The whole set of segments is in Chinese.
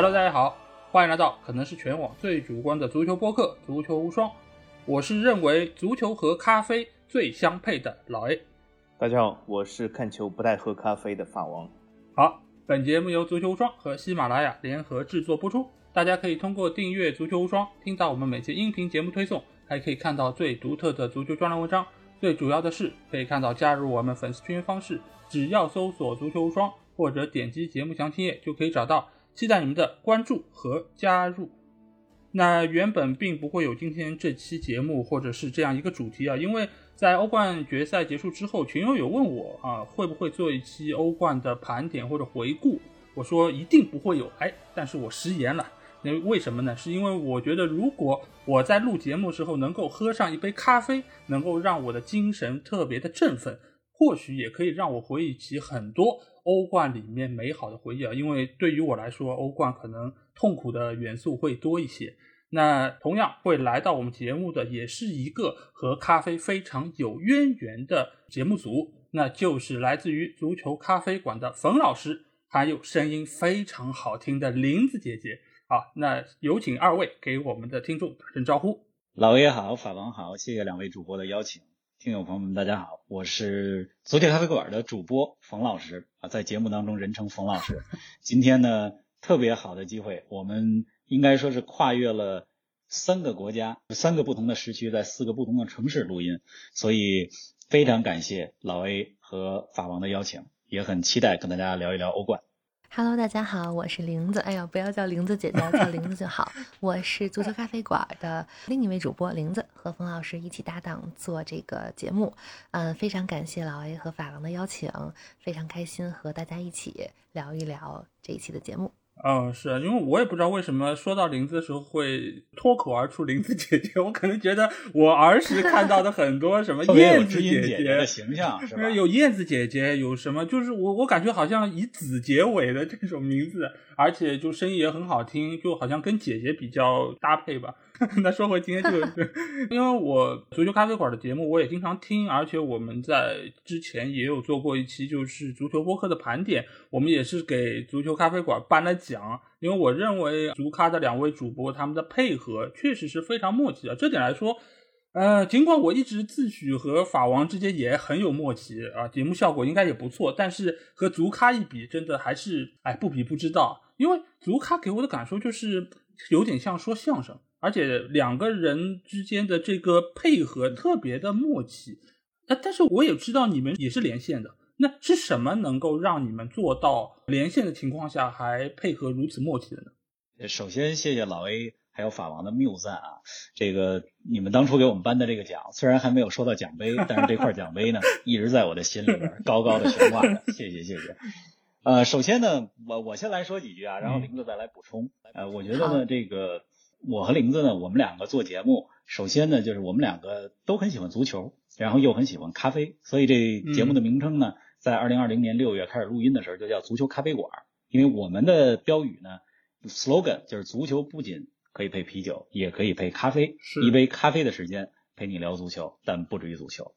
Hello，大家好，欢迎来到可能是全网最主观的足球播客《足球无双》，我是认为足球和咖啡最相配的老 A。大家好，我是看球不带喝咖啡的法王。好，本节目由足球无双和喜马拉雅联合制作播出，大家可以通过订阅足球无双听到我们每期音频节目推送，还可以看到最独特的足球专栏文章。最主要的是，可以看到加入我们粉丝群方式，只要搜索“足球无双”或者点击节目详情页就可以找到。期待你们的关注和加入。那原本并不会有今天这期节目，或者是这样一个主题啊，因为在欧冠决赛结束之后，群友有问我啊，会不会做一期欧冠的盘点或者回顾？我说一定不会有，哎，但是我食言了。那为什么呢？是因为我觉得，如果我在录节目时候能够喝上一杯咖啡，能够让我的精神特别的振奋，或许也可以让我回忆起很多欧冠里面美好的回忆啊。因为对于我来说，欧冠可能痛苦的元素会多一些。那同样会来到我们节目的，也是一个和咖啡非常有渊源的节目组，那就是来自于足球咖啡馆的冯老师，还有声音非常好听的林子姐姐。好，那有请二位给我们的听众打声招呼。老爷好，法王好，谢谢两位主播的邀请。听友朋友们，大家好，我是足球咖啡馆的主播冯老师啊，在节目当中人称冯老师。今天呢，特别好的机会，我们应该说是跨越了三个国家、三个不同的时区，在四个不同的城市录音，所以非常感谢老 A 和法王的邀请，也很期待跟大家聊一聊欧冠。Hello，大家好，我是玲子。哎呀，不要叫玲子姐姐，叫玲子就好。我是足球咖啡馆的另一位主播玲子，和冯老师一起搭档做这个节目。嗯，非常感谢老 A 和法郎的邀请，非常开心和大家一起聊一聊这一期的节目。嗯，是啊，因为我也不知道为什么说到林子的时候会脱口而出林子姐姐，我可能觉得我儿时看到的很多什么燕子姐姐的形象是 吧？有燕子姐姐，有什么就是我我感觉好像以子结尾的这种名字。而且就声音也很好听，就好像跟姐姐比较搭配吧。那说回今天这个，因为我足球咖啡馆的节目我也经常听，而且我们在之前也有做过一期就是足球播客的盘点，我们也是给足球咖啡馆颁了奖。因为我认为足咖的两位主播他们的配合确实是非常默契的，这点来说。呃，尽管我一直自诩和法王之间也很有默契啊，节目效果应该也不错，但是和足咖一比，真的还是哎不比不知道。因为足咖给我的感受就是有点像说相声，而且两个人之间的这个配合特别的默契。那，但是我也知道你们也是连线的，那是什么能够让你们做到连线的情况下还配合如此默契的呢？首先谢谢老 A。还有法王的谬赞啊，这个你们当初给我们颁的这个奖，虽然还没有收到奖杯，但是这块奖杯呢，一直在我的心里边高高的悬挂着。谢谢谢谢。呃，首先呢，我我先来说几句啊，然后林哥再来补充。呃，我觉得呢，这个我和玲子呢，我们两个做节目，首先呢，就是我们两个都很喜欢足球，然后又很喜欢咖啡，所以这节目的名称呢，在二零二零年六月开始录音的时候就叫足球咖啡馆，因为我们的标语呢，slogan 就是足球不仅可以配啤酒，也可以配咖啡，一杯咖啡的时间陪你聊足球，但不止于足球。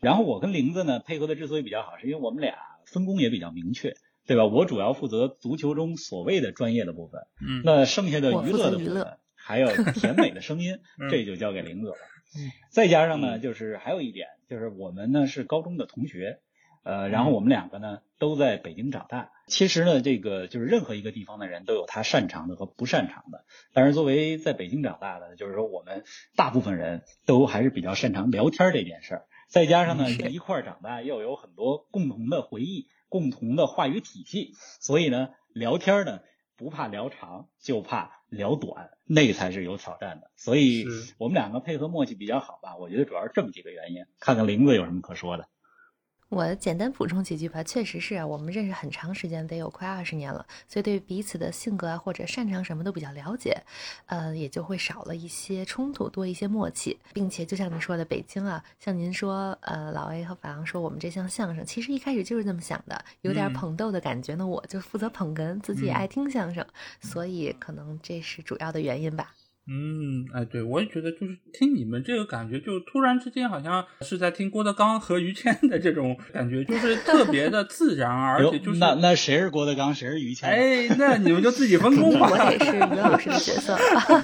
然后我跟玲子呢配合的之所以比较好，是因为我们俩分工也比较明确，对吧？我主要负责足球中所谓的专业的部分，嗯，那剩下的娱乐的部分，还有甜美的声音，这就交给玲子了。再加上呢，就是还有一点，就是我们呢是高中的同学。呃，然后我们两个呢都在北京长大。其实呢，这个就是任何一个地方的人都有他擅长的和不擅长的。但是作为在北京长大的，就是说我们大部分人都还是比较擅长聊天这件事儿。再加上呢，一块儿长大，又有很多共同的回忆、共同的话语体系，所以呢，聊天呢不怕聊长，就怕聊短，那才是有挑战的。所以我们两个配合默契比较好吧？我觉得主要是这么几个原因。看看林子有什么可说的。我简单补充几句吧，确实是啊，我们认识很长时间，得有快二十年了，所以对彼此的性格啊或者擅长什么都比较了解，呃，也就会少了一些冲突，多一些默契，并且就像您说的，北京啊，像您说，呃，老 A 和法郎说我们这项相声，其实一开始就是这么想的，有点捧逗的感觉呢，我就负责捧哏，自己也爱听相声，所以可能这是主要的原因吧。嗯，哎，对，我也觉得就是听你们这个感觉，就突然之间好像是在听郭德纲和于谦的这种感觉，就是特别的自然，而且就是那那谁是郭德纲，谁是于谦？哎，那你们就自己分工吧。我也是于老师的角色。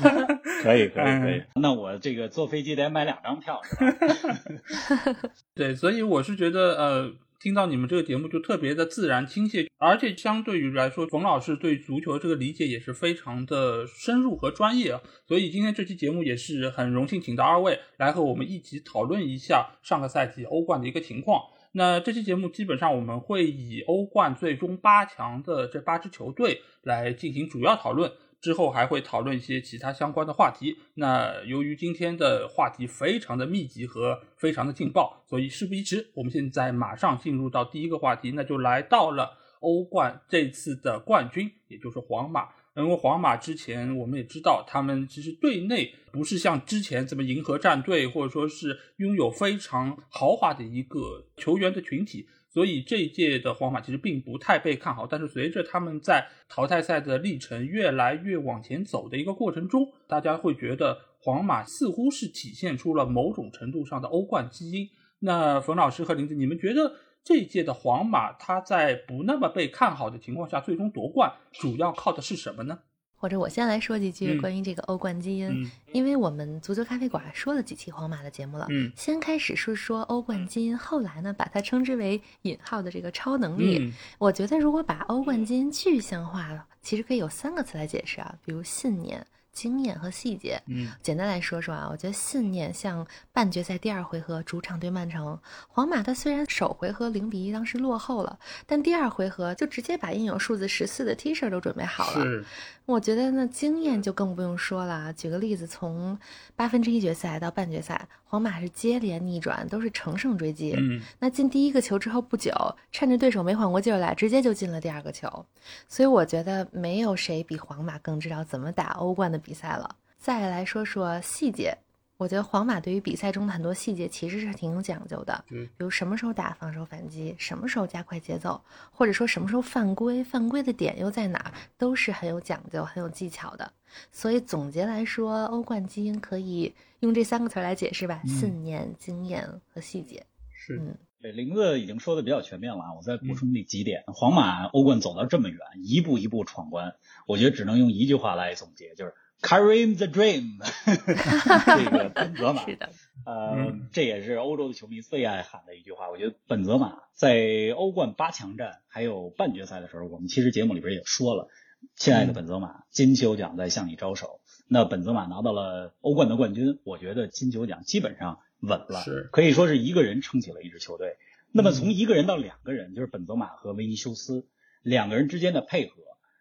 可以可以可以，那我这个坐飞机得买两张票，是吧？对，所以我是觉得呃。听到你们这个节目就特别的自然亲切，而且相对于来说，冯老师对足球这个理解也是非常的深入和专业啊。所以今天这期节目也是很荣幸请到二位来和我们一起讨论一下上个赛季欧冠的一个情况。那这期节目基本上我们会以欧冠最终八强的这八支球队来进行主要讨论。之后还会讨论一些其他相关的话题。那由于今天的话题非常的密集和非常的劲爆，所以事不宜迟，我们现在马上进入到第一个话题，那就来到了欧冠这次的冠军，也就是皇马。因为皇马之前我们也知道，他们其实队内不是像之前这么银河战队，或者说是拥有非常豪华的一个球员的群体。所以这一届的皇马其实并不太被看好，但是随着他们在淘汰赛的历程越来越往前走的一个过程中，大家会觉得皇马似乎是体现出了某种程度上的欧冠基因。那冯老师和林子，你们觉得这一届的皇马，他在不那么被看好的情况下最终夺冠，主要靠的是什么呢？或者我先来说几句关于这个欧冠基因，因为我们足球咖啡馆说了几期皇马的节目了。先开始是说欧冠基因，后来呢把它称之为引号的这个超能力。我觉得如果把欧冠基因具象化，其实可以有三个词来解释啊，比如信念。经验和细节，嗯，简单来说说啊，我觉得信念像半决赛第二回合主场对曼城，皇马他虽然首回合零比一当时落后了，但第二回合就直接把印有数字十四的 T 恤都准备好了。是，我觉得那经验就更不用说了。举个例子，从八分之一决赛到半决赛，皇马是接连逆转，都是乘胜追击。嗯，那进第一个球之后不久，趁着对手没缓过劲儿来，直接就进了第二个球。所以我觉得没有谁比皇马更知道怎么打欧冠的。比赛了，再来说说细节。我觉得皇马对于比赛中的很多细节其实是挺有讲究的，嗯，比如什么时候打防守反击，什么时候加快节奏，或者说什么时候犯规，犯规的点又在哪，都是很有讲究、很有技巧的。所以总结来说，欧冠基因可以用这三个词来解释吧：信念、经验和细节。是，嗯，对，林子已经说的比较全面了啊，我再补充那几点。皇马欧冠走到这么远，一步一步闯关，我觉得只能用一句话来总结，就是。Karim the Dream，这个本泽马，是的，呃，这也是欧洲的球迷最爱喊的一句话。我觉得本泽马在欧冠八强战还有半决赛的时候，我们其实节目里边也说了，亲爱的本泽马，金球奖在向你招手。那本泽马拿到了欧冠的冠军，我觉得金球奖基本上稳了，是可以说是一个人撑起了一支球队。那么从一个人到两个人，就是本泽马和维尼修斯两个人之间的配合，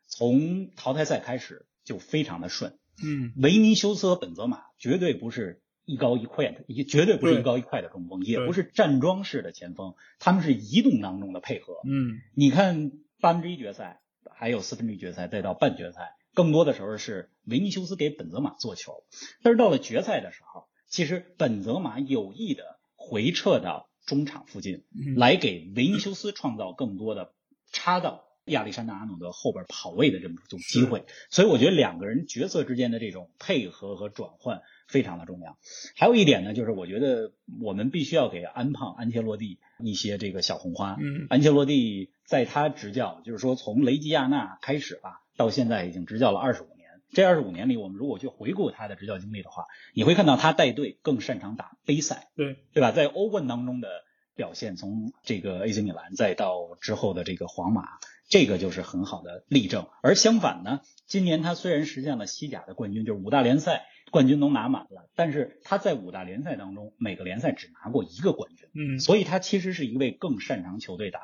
从淘汰赛开始就非常的顺。嗯，维尼修斯和本泽马绝对不是一高一快的，一绝对不是一高一快的中锋，也不是站桩式的前锋，他们是移动当中的配合。嗯，你看八分之一决赛，还有四分之一决赛，再到半决赛，更多的时候是维尼修斯给本泽马做球，但是到了决赛的时候，其实本泽马有意的回撤到中场附近，来给维尼修斯创造更多的插到。亚历山大·阿诺德后边跑位的这么种机会，所以我觉得两个人角色之间的这种配合和转换非常的重要。还有一点呢，就是我觉得我们必须要给安胖安切洛蒂一些这个小红花。嗯，安切洛蒂在他执教，就是说从雷吉亚纳开始吧，到现在已经执教了二十五年。这二十五年里，我们如果去回顾他的执教经历的话，你会看到他带队更擅长打杯赛，对对吧？在欧冠当中的表现，从这个 AC 米兰再到之后的这个皇马。这个就是很好的例证，而相反呢，今年他虽然实现了西甲的冠军，就是五大联赛冠军都拿满了，但是他在五大联赛当中每个联赛只拿过一个冠军，嗯，所以他其实是一位更擅长球队打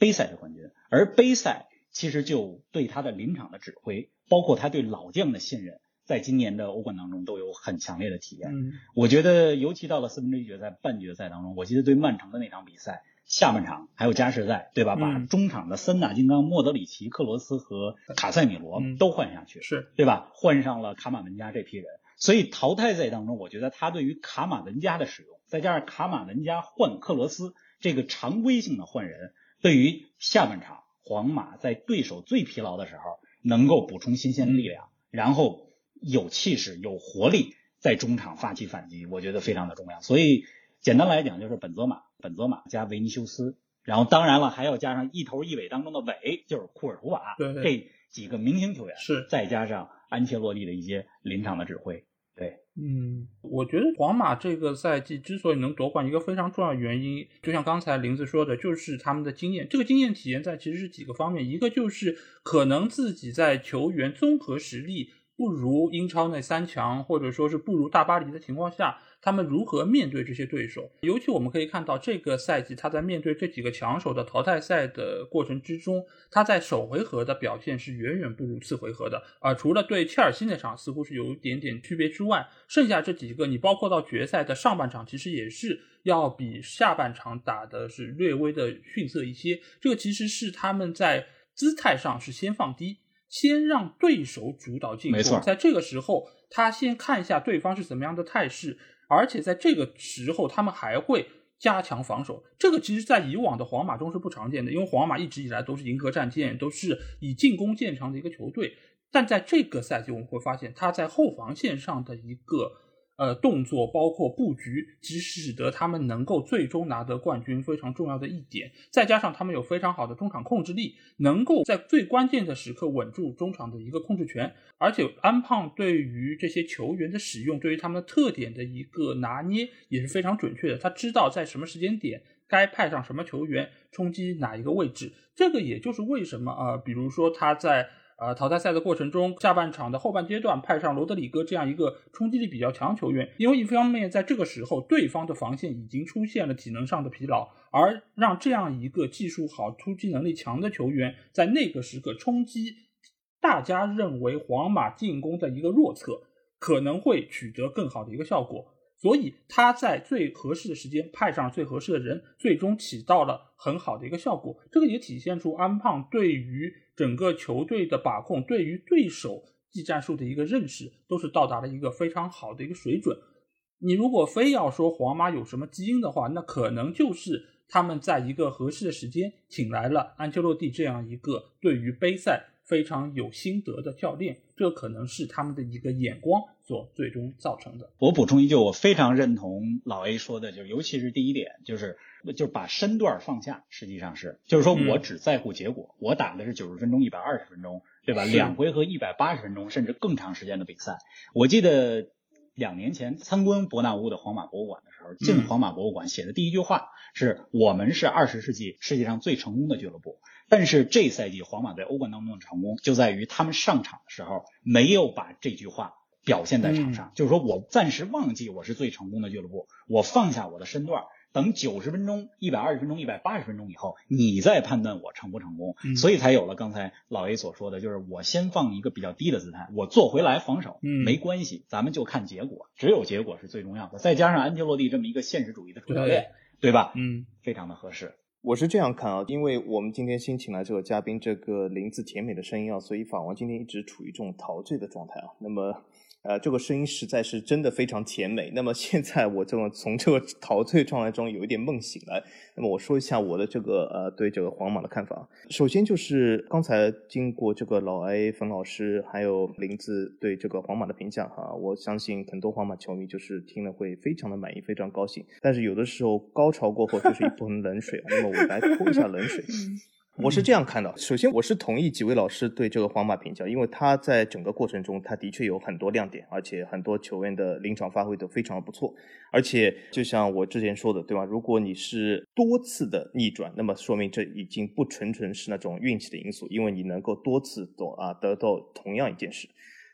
杯赛的冠军，而杯赛其实就对他的临场的指挥，包括他对老将的信任，在今年的欧冠当中都有很强烈的体验。嗯，我觉得尤其到了四分之一决赛、半决赛当中，我记得对曼城的那场比赛。下半场还有加时赛，对吧？把中场的三大金刚莫德里奇、克罗斯和卡塞米罗都换下去，是对吧？换上了卡马文加这批人，所以淘汰赛当中，我觉得他对于卡马文加的使用，再加上卡马文加换克罗斯这个常规性的换人，对于下半场皇马在对手最疲劳的时候能够补充新鲜力量，然后有气势、有活力，在中场发起反击，我觉得非常的重要。所以简单来讲，就是本泽马、本泽马加维尼修斯，然后当然了，还要加上一头一尾当中的尾，就是库尔图瓦，对。这几个明星球员是。再加上安切洛蒂的一些临场的指挥，对，嗯，我觉得皇马这个赛季之所以能夺冠，一个非常重要的原因，就像刚才林子说的，就是他们的经验。这个经验体现在其实是几个方面，一个就是可能自己在球员综合实力不如英超那三强，或者说是不如大巴黎的情况下，他们如何面对这些对手？尤其我们可以看到，这个赛季他在面对这几个强手的淘汰赛的过程之中，他在首回合的表现是远远不如次回合的。啊、除了对切尔西那场似乎是有一点点区别之外，剩下这几个，你包括到决赛的上半场，其实也是要比下半场打的是略微的逊色一些。这个其实是他们在姿态上是先放低，先让对手主导进没错攻，在这个时候，他先看一下对方是怎么样的态势，而且在这个时候，他们还会加强防守。这个其实，在以往的皇马中是不常见的，因为皇马一直以来都是银河战舰，都是以进攻见长的一个球队。但在这个赛季，我们会发现他在后防线上的一个呃动作，包括布局，即使得他们能够最终拿得冠军非常重要的一点。再加上他们有非常好的中场控制力，能够在最关键的时刻稳住中场的一个控制权。而且安胖对于这些球员的使用，对于他们的特点的一个拿捏也是非常准确的。他知道在什么时间点该派上什么球员冲击哪一个位置。这个也就是为什么呃，比如说他在呃淘汰赛的过程中，下半场的后半阶段派上罗德里戈这样一个冲击力比较强球员，因为一方面在这个时候对方的防线已经出现了体能上的疲劳，而让这样一个技术好、突击能力强的球员在那个时刻冲击大家认为皇马进攻的一个弱侧，可能会取得更好的一个效果。所以他在最合适的时间派上最合适的人，最终起到了很好的一个效果。这个也体现出安胖对于整个球队的把控，对于对手技战术的一个认识，都是到达了一个非常好的一个水准。你如果非要说皇马有什么基因的话，那可能就是他们在一个合适的时间请来了安切洛蒂这样一个对于杯赛非常有心得的教练，这可能是他们的一个眼光所最终造成的。我补充一句，我非常认同老 A 说的，就尤其是第一点，就是就是把身段放下，实际上是就是说嗯我只在乎结果，我打的是九十分钟、一百二十分钟，对吧？两回合一百八十分钟，甚至更长时间的比赛。我记得两年前参观伯纳乌的皇马博物馆的时候，进嗯皇马博物馆写的第一句话是我们是二十世纪世界上最成功的俱乐部。但是这赛季皇马在欧冠当中的成功，就在于他们上场的时候没有把这句话表现在场上，就是说我暂时忘记我是最成功的俱乐部，我放下我的身段，等九十分钟、一百二十分钟、一百八十分钟以后，你再判断我成不成功，嗯所以才有了刚才老 A 所说的，就是我先放一个比较低的姿态，我做回来防守，嗯没关系，咱们就看结果，只有结果是最重要的，再加上安切洛蒂这么一个现实主义的主教练，对吧？嗯，非常的合适。我是这样看啊，因为我们今天新请来这个嘉宾，这个林子甜美的声音啊，所以法王今天一直处于这种陶醉的状态啊。那么，呃，这个声音实在是真的非常甜美。那么现在我这么从这个陶醉状态中有一点梦醒来。那么我说一下我的这个呃对这个皇马的看法。首先就是刚才经过这个老 A 冯老师还有林子对这个皇马的评价哈，我相信很多皇马球迷就是听了会非常的满意，非常高兴。但是有的时候高潮过后就是一盆冷水，那么我来泼一下冷水。我是这样看的，首先我是同意几位老师对这个皇马评价，因为他在整个过程中他的确有很多亮点，而且很多球员的临场发挥都非常不错，而且就像我之前说的，对吧？如果你是多次的逆转，那么说明这已经不纯纯是那种运气的因素，因为你能够多次得啊得到同样一件事。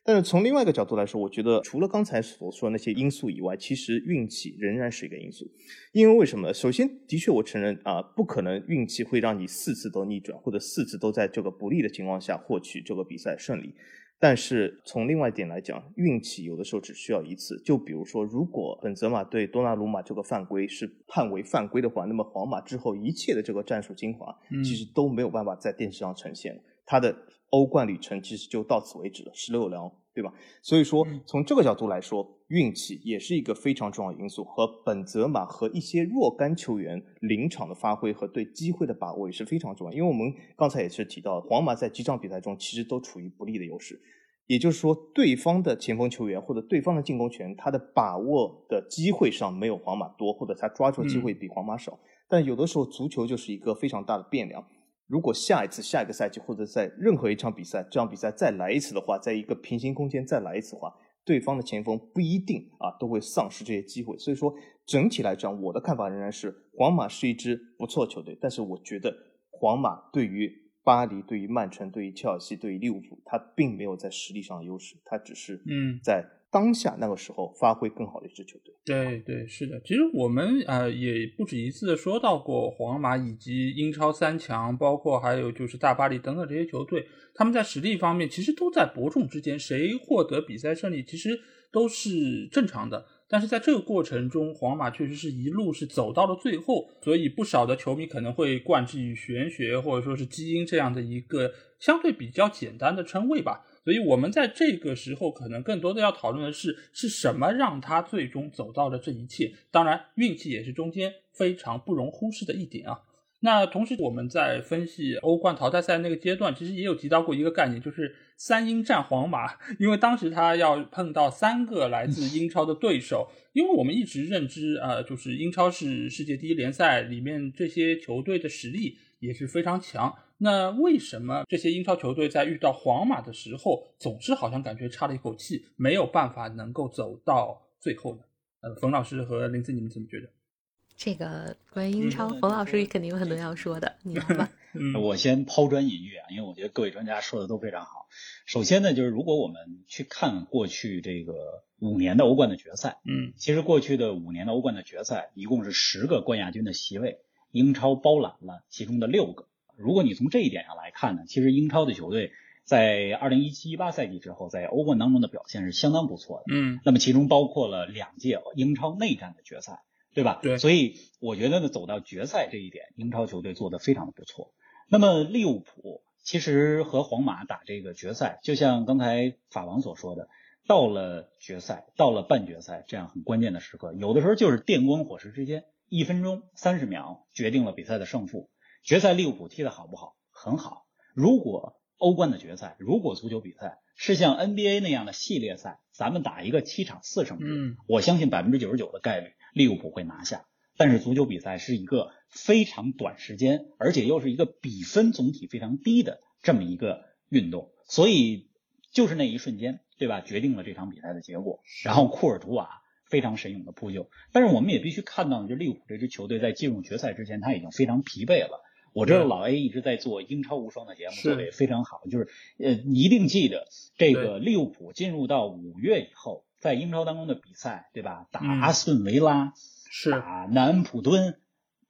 但是从另外一个角度来说，我觉得除了刚才所说的那些因素以外，其实运气仍然是一个因素。因为为什么？首先，的确我承认啊，不可能运气会让你四次都逆转，或者四次都在这个不利的情况下获取这个比赛胜利。但是从另外一点来讲，运气有的时候只需要一次。就比如说，如果本泽马对多纳鲁马这个犯规是判为犯规的话，那么皇马之后一切的这个战术精华，嗯其实都没有办法在电视上呈现了。他的欧冠旅程其实就到此为止了，十六轮，对吧？所以说嗯，从这个角度来说，运气也是一个非常重要的因素，和本泽马和一些若干球员临场的发挥和对机会的把握也是非常重要。因为我们刚才也是提到，皇马在几场比赛中其实都处于不利的优势。也就是说，对方的前锋球员或者对方的进攻权，他的把握的机会上没有皇马多，或者他抓住的机会比皇马少。但有的时候，足球就是一个非常大的变量。如果下一次、下一个赛季，或者在任何一场比赛，这场比赛再来一次的话，在一个平行空间再来一次的话，对方的前锋不一定啊都会丧失这些机会。所以说，整体来讲，我的看法仍然是皇马是一支不错球队，但是我觉得皇马对于。巴黎对于曼城、对于切尔西、对于利物浦，他并没有在实力上的优势，他只是嗯在当下那个时候发挥更好的一支球队。对对，是的。其实我们呃也不止一次的说到过皇马以及英超三强，包括还有就是大巴黎等等这些球队，他们在实力方面其实都在伯仲之间，谁获得比赛胜利其实都是正常的。但是在这个过程中，皇马确实是一路是走到了最后，所以不少的球迷可能会冠之于玄学或者说是基因这样的一个相对比较简单的称谓吧。所以我们在这个时候可能更多的要讨论的是，是什么让他最终走到了这一切。当然，运气也是中间非常不容忽视的一点啊。那同时，我们在分析欧冠淘汰赛那个阶段，其实也有提到过一个概念，就是三英战皇马。因为当时他要碰到三个来自英超的对手，因为我们一直认知，呃，就是英超是世界第一联赛，里面这些球队的实力也是非常强。那为什么这些英超球队在遇到皇马的时候，总是好像感觉差了一口气，没有办法能够走到最后呢？呃，冯老师和林子，你们怎么觉得？这个关于英超，冯老师肯定有很多要说的，你 来吧。嗯，我先抛砖引玉啊，因为我觉得各位专家说的都非常好。首先呢，就是如果我们去看过去这个五年的欧冠的决赛，嗯，其实过去的五年的欧冠的决赛一共是十个冠亚军的席位，英超包揽了其中的六个。如果你从这一点上来看呢，其实英超的球队在二零一七一八赛季之后，在欧冠当中的表现是相当不错的。嗯，那么其中包括了两届英超内战的决赛。对吧？对，所以我觉得呢，走到决赛这一点，英超球队做得非常的不错。那么利物浦其实和皇马打这个决赛，就像刚才法王所说的，到了决赛，到了半决赛这样很关键的时刻，有的时候就是电光火石之间，一分钟三十秒决定了比赛的胜负。决赛利物浦踢得好不好？很好。如果欧冠的决赛，如果足球比赛是像 NBA 那样的系列赛，咱们打一个七场四胜制，嗯，我相信百分之九十九的概率。利物浦会拿下，但是足球比赛是一个非常短时间，而且又是一个比分总体非常低的这么一个运动，所以就是那一瞬间，对吧？决定了这场比赛的结果。然后库尔图瓦非常神勇的扑救，但是我们也必须看到，就利物浦这支球队在进入决赛之前，他已经非常疲惫了。我知道老 A 一直在做英超无双的节目，做的也非常好。就是呃，一定记得这个利物浦进入到五月以后。在英超当中的比赛，对吧？打阿斯顿维拉，是打南安普敦，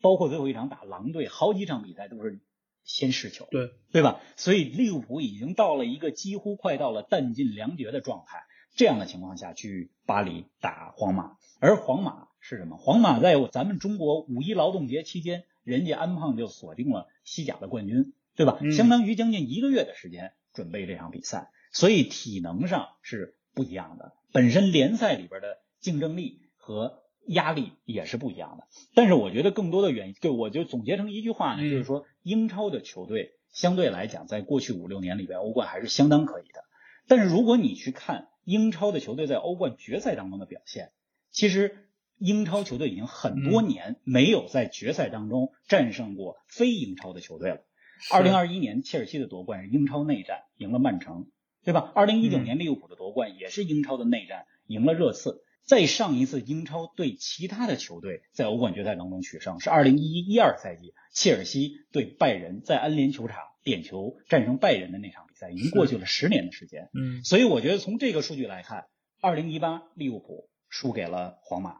包括最后一场打狼队，好几场比赛都是先失球，对对吧？所以利物浦已经到了一个几乎快到了弹尽粮绝的状态。这样的情况下去巴黎打皇马，而皇马是什么？皇马在咱们中国五一劳动节期间，人家安胖就锁定了西甲的冠军，对吧？相当于将近一个月的时间准备这场比赛，所以体能上是不一样的。本身联赛里边的竞争力和压力也是不一样的，但是我觉得更多的原因，就我就总结成一句话呢，就是说英超的球队相对来讲，在过去五六年里边，欧冠还是相当可以的。但是如果你去看英超的球队在欧冠决赛当中的表现，其实英超球队已经很多年没有在决赛当中战胜过非英超的球队了。二零二一年切尔西的夺冠是英超内战赢了曼城。对吧？二零一九年利物浦的夺冠也是英超的内战赢了热刺。再上一次英超对其他的球队在欧冠决赛当中取胜是二零一一一二赛季切尔西对拜仁在安联球场点球战胜拜仁的那场比赛，已经过去了十年的时间。嗯，所以我觉得从这个数据来看，二零一八利物浦输给了皇马，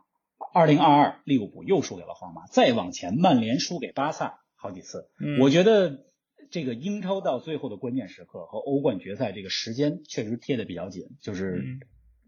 二零二二利物浦又输给了皇马，再往前曼联输给巴萨好几次。嗯，我觉得。这个英超到最后的关键时刻和欧冠决赛这个时间确实贴的比较紧，就是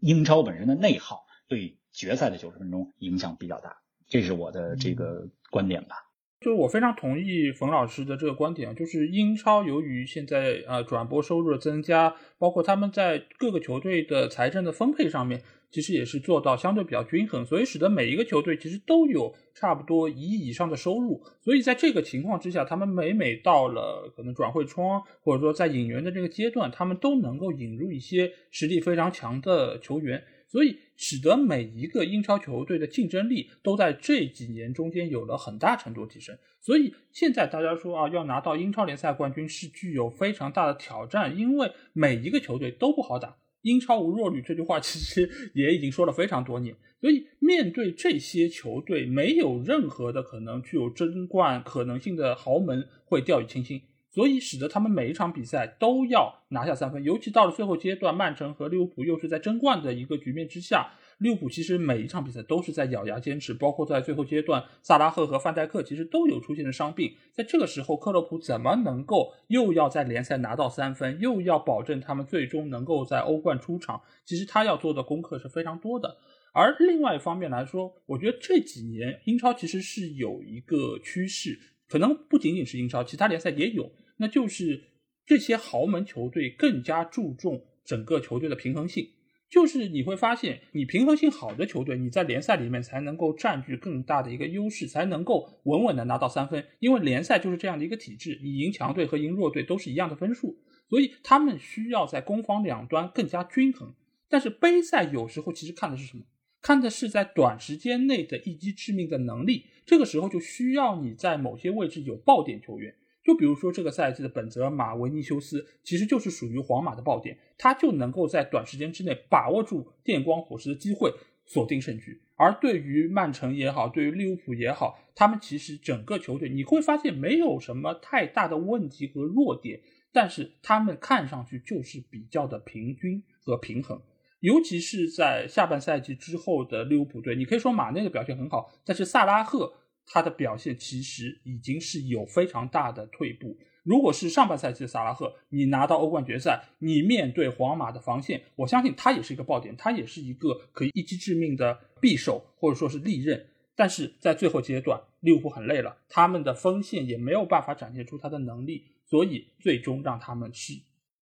英超本身的内耗对决赛的九十分钟影响比较大，这是我的这个观点吧。就是我非常同意冯老师的这个观点啊，就是英超由于现在呃转播收入的增加，包括他们在各个球队的财政的分配上面，其实也是做到相对比较均衡，所以使得每一个球队其实都有差不多一亿以上的收入。所以在这个情况之下，他们每每到了可能转会窗或者说在引援的这个阶段，他们都能够引入一些实力非常强的球员。所以使得每一个英超球队的竞争力都在这几年中间有了很大程度提升。所以现在大家说啊，要拿到英超联赛冠军是具有非常大的挑战，因为每一个球队都不好打。英超无弱旅这句话其实也已经说了非常多年。所以面对这些球队，没有任何的可能具有争冠可能性的豪门会掉以轻心。所以使得他们每一场比赛都要拿下三分，尤其到了最后阶段，曼城和利物浦又是在争冠的一个局面之下，利物浦其实每一场比赛都是在咬牙坚持，包括在最后阶段，萨拉赫和范戴克其实都有出现的伤病，在这个时候，克洛普怎么能够又要在联赛拿到三分，又要保证他们最终能够在欧冠出场？其实他要做的功课是非常多的。而另外一方面来说，我觉得这几年英超其实是有一个趋势，可能不仅仅是英超，其他联赛也有。那就是这些豪门球队更加注重整个球队的平衡性，就是你会发现，你平衡性好的球队，你在联赛里面才能够占据更大的一个优势，才能够稳稳的拿到三分。因为联赛就是这样的一个体制，你赢强队和赢弱队都是一样的分数，所以他们需要在攻防两端更加均衡。但是杯赛有时候其实看的是什么？看的是在短时间内的一击致命的能力。这个时候就需要你在某些位置有爆点球员。就比如说这个赛季的本泽马、维尼修斯，其实就是属于皇马的爆点，他就能够在短时间之内把握住电光火石的机会，锁定胜局。而对于曼城也好，对于利物浦也好，他们其实整个球队你会发现没有什么太大的问题和弱点，但是他们看上去就是比较的平均和平衡。尤其是在下半赛季之后的利物浦队，你可以说马内的表现很好，但是萨拉赫。他的表现其实已经是有非常大的退步。如果是上半赛季的萨拉赫，你拿到欧冠决赛，你面对皇马的防线，我相信他也是一个爆点，他也是一个可以一击致命的匕首或者说是利刃。但是在最后阶段，利物浦很累了，他们的锋线也没有办法展现出他的能力，所以最终让他们是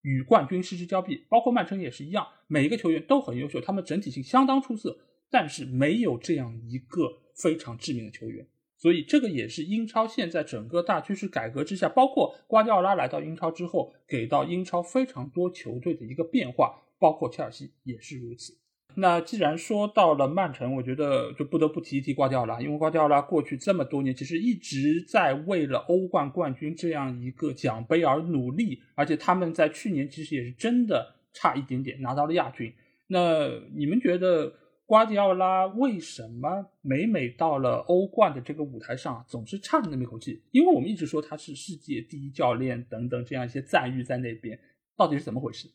与冠军失之交臂。包括曼城也是一样，每一个球员都很优秀，他们整体性相当出色，但是没有这样一个非常致命的球员。所以这个也是英超现在整个大趋势改革之下，包括瓜迪奥拉来到英超之后，给到英超非常多球队的一个变化，包括切尔西也是如此。那既然说到了曼城，我觉得就不得不提一提瓜迪奥拉，因为瓜迪奥拉过去这么多年其实一直在为了欧冠冠军这样一个奖杯而努力，而且他们在去年其实也是真的差一点点拿到了亚军。那你们觉得？瓜迪奥拉为什么每每到了欧冠的这个舞台上，总是差那么一口气？因为我们一直说他是世界第一教练等等这样一些赞誉在那边，到底是怎么回事？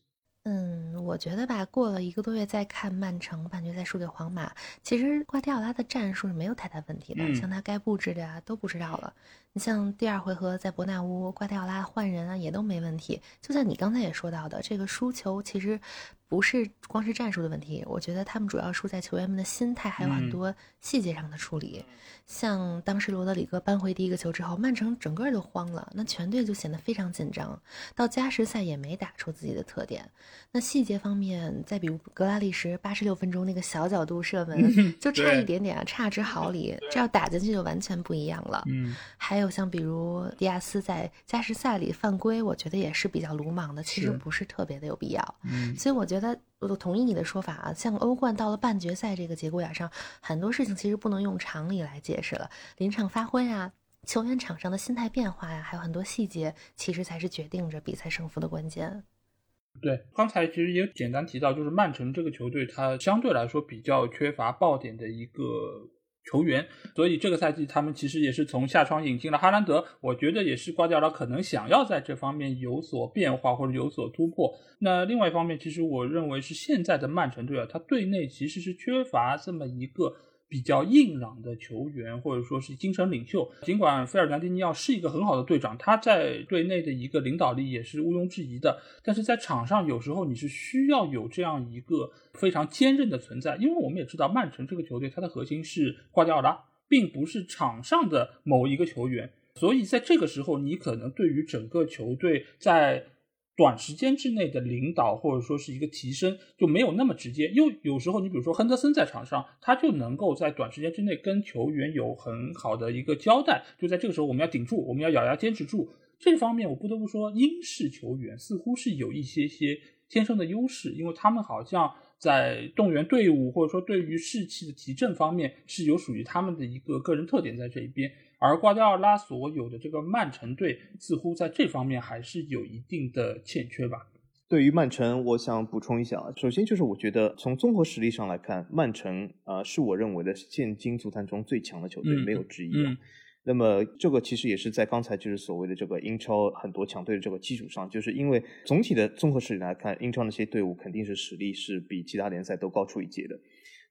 嗯，我觉得吧，过了一个多月再看曼城半决赛输给皇马，其实瓜迪奥拉的战术是没有太大问题的，像他该布置的啊都布置到了。你像第二回合在伯纳乌，瓜迪奥拉换人啊也都没问题。就像你刚才也说到的，这个输球其实。不是光是战术的问题，我觉得他们主要输在球员们的心态，还有很多细节上的处理。像当时罗德里戈扳回第一个球之后，曼城整个都慌了，那全队就显得非常紧张。到加时赛也没打出自己的特点。那细节方面，再比如格拉利什八十六分钟那个小角度射门，就差一点点啊，差之毫厘，这要打进去就完全不一样了。嗯，还有像比如迪亚斯在加时赛里犯规，我觉得也是比较鲁莽的，其实不是特别的有必要。嗯，所以我觉得。我都同意你的说法啊，像欧冠到了半决赛这个节骨眼上，很多事情其实不能用常理来解释了。临场发挥啊，球员场上的心态变化呀，还有很多细节，其实才是决定着比赛胜负的关键。对，刚才其实也简单提到，就是曼城这个球队，它相对来说比较缺乏爆点的一个。球员，所以这个赛季他们其实也是从夏窗引进了哈兰德，我觉得也是瓜迪奥拉可能想要在这方面有所变化或者有所突破。那另外一方面，其实我认为是现在的曼城队啊，他队内其实是缺乏这么一个。比较硬朗的球员，或者说是精神领袖。尽管菲尔南迪尼奥是一个很好的队长，他在队内的一个领导力也是毋庸置疑的。但是在场上，有时候你是需要有这样一个非常坚韧的存在。因为我们也知道，曼城这个球队，它的核心是瓜迪奥拉。并不是场上的某一个球员。所以在这个时候，你可能对于整个球队在短时间之内的领导或者说是一个提升就没有那么直接。因为有时候你比如说亨德森在场上，他就能够在短时间之内跟球员有很好的一个交代。就在这个时候，我们要顶住，我们要咬牙坚持住。这方面我不得不说，英式球员似乎是有一些些天生的优势，因为他们好像在动员队伍或者说对于士气的提振方面是有属于他们的一个个人特点在这一边。而瓜迪奥拉所有的这个曼城队似乎在这方面还是有一定的欠缺吧。对于曼城，我想补充一下啊，首先就是我觉得从综合实力上来看，曼城啊是我认为的现今足坛中最强的球队，没有之一啊。那么这个其实也是在刚才就是所谓的这个英超很多强队的这个基础上，就是因为总体的综合实力来看，英超那些队伍肯定是实力是比其他联赛都高出一截的。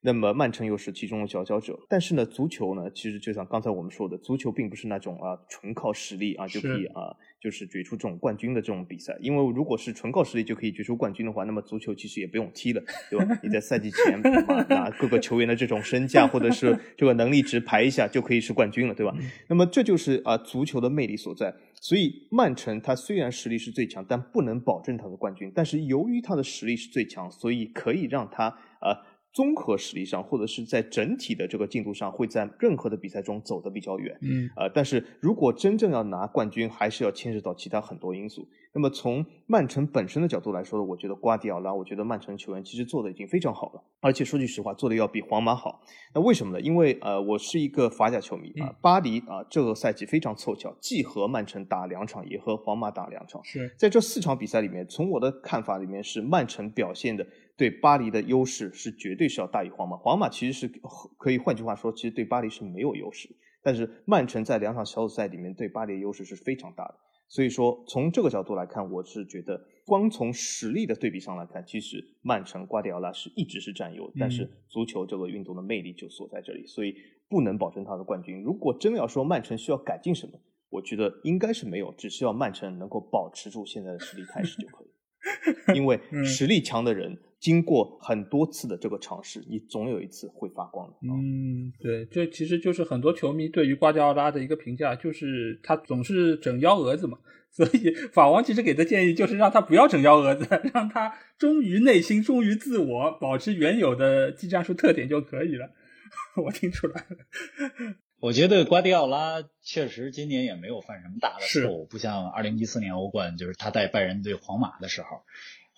那么曼城又是其中的佼佼者，但是呢，足球呢，其实就像刚才我们说的，足球并不是那种啊纯靠实力啊就可以啊就是决出这种冠军的这种比赛。因为如果是纯靠实力就可以决出冠军的话，那么足球其实也不用踢了，对吧？你在赛季前 拿各个球员的这种身价或者是 这个能力值排一下就可以是冠军了，对吧？那么这就是啊足球的魅力所在。所以曼城他虽然实力是最强，但不能保证他的冠军。但是由于他的实力是最强，所以可以让他啊。综合实力上，或者是在整体的这个进度上，会在任何的比赛中走得比较远。嗯，呃，但是如果真正要拿冠军，还是要牵涉到其他很多因素。那么从曼城本身的角度来说，我觉得瓜迪奥拉，我觉得曼城球员其实做的已经非常好了，而且说句实话，做的要比皇马好。那为什么呢？因为呃，我是一个法甲球迷啊，巴黎啊，这个赛季非常凑巧，既和曼城打两场，也和皇马打两场。是在这四场比赛里面，从我的看法里面，是曼城表现的。对巴黎的优势是绝对是要大于皇马，皇马其实是可以换句话说，其实对巴黎是没有优势。但是曼城在两场小组赛里面对巴黎的优势是非常大的。所以说从这个角度来看，我是觉得光从实力的对比上来看，其实曼城瓜迪奥拉是一直是占优。但是足球这个运动的魅力就所在这里，所以不能保证他的冠军。如果真的要说曼城需要改进什么，我觉得应该是没有，只需要曼城能够保持住现在的实力态势就可以。因为实力强的人。经过很多次的这个尝试，你总有一次会发光的。嗯，对，这其实就是很多球迷对于瓜迪奥拉的一个评价，就是他总是整幺蛾子嘛。所以法王其实给的建议就是让他不要整幺蛾子，让他忠于内心、忠于自我，保持原有的技战术特点就可以了。我听出来了。我觉得瓜迪奥拉确实今年也没有犯什么大的错误，不像二零一四年欧冠，就是他带拜仁对皇马的时候。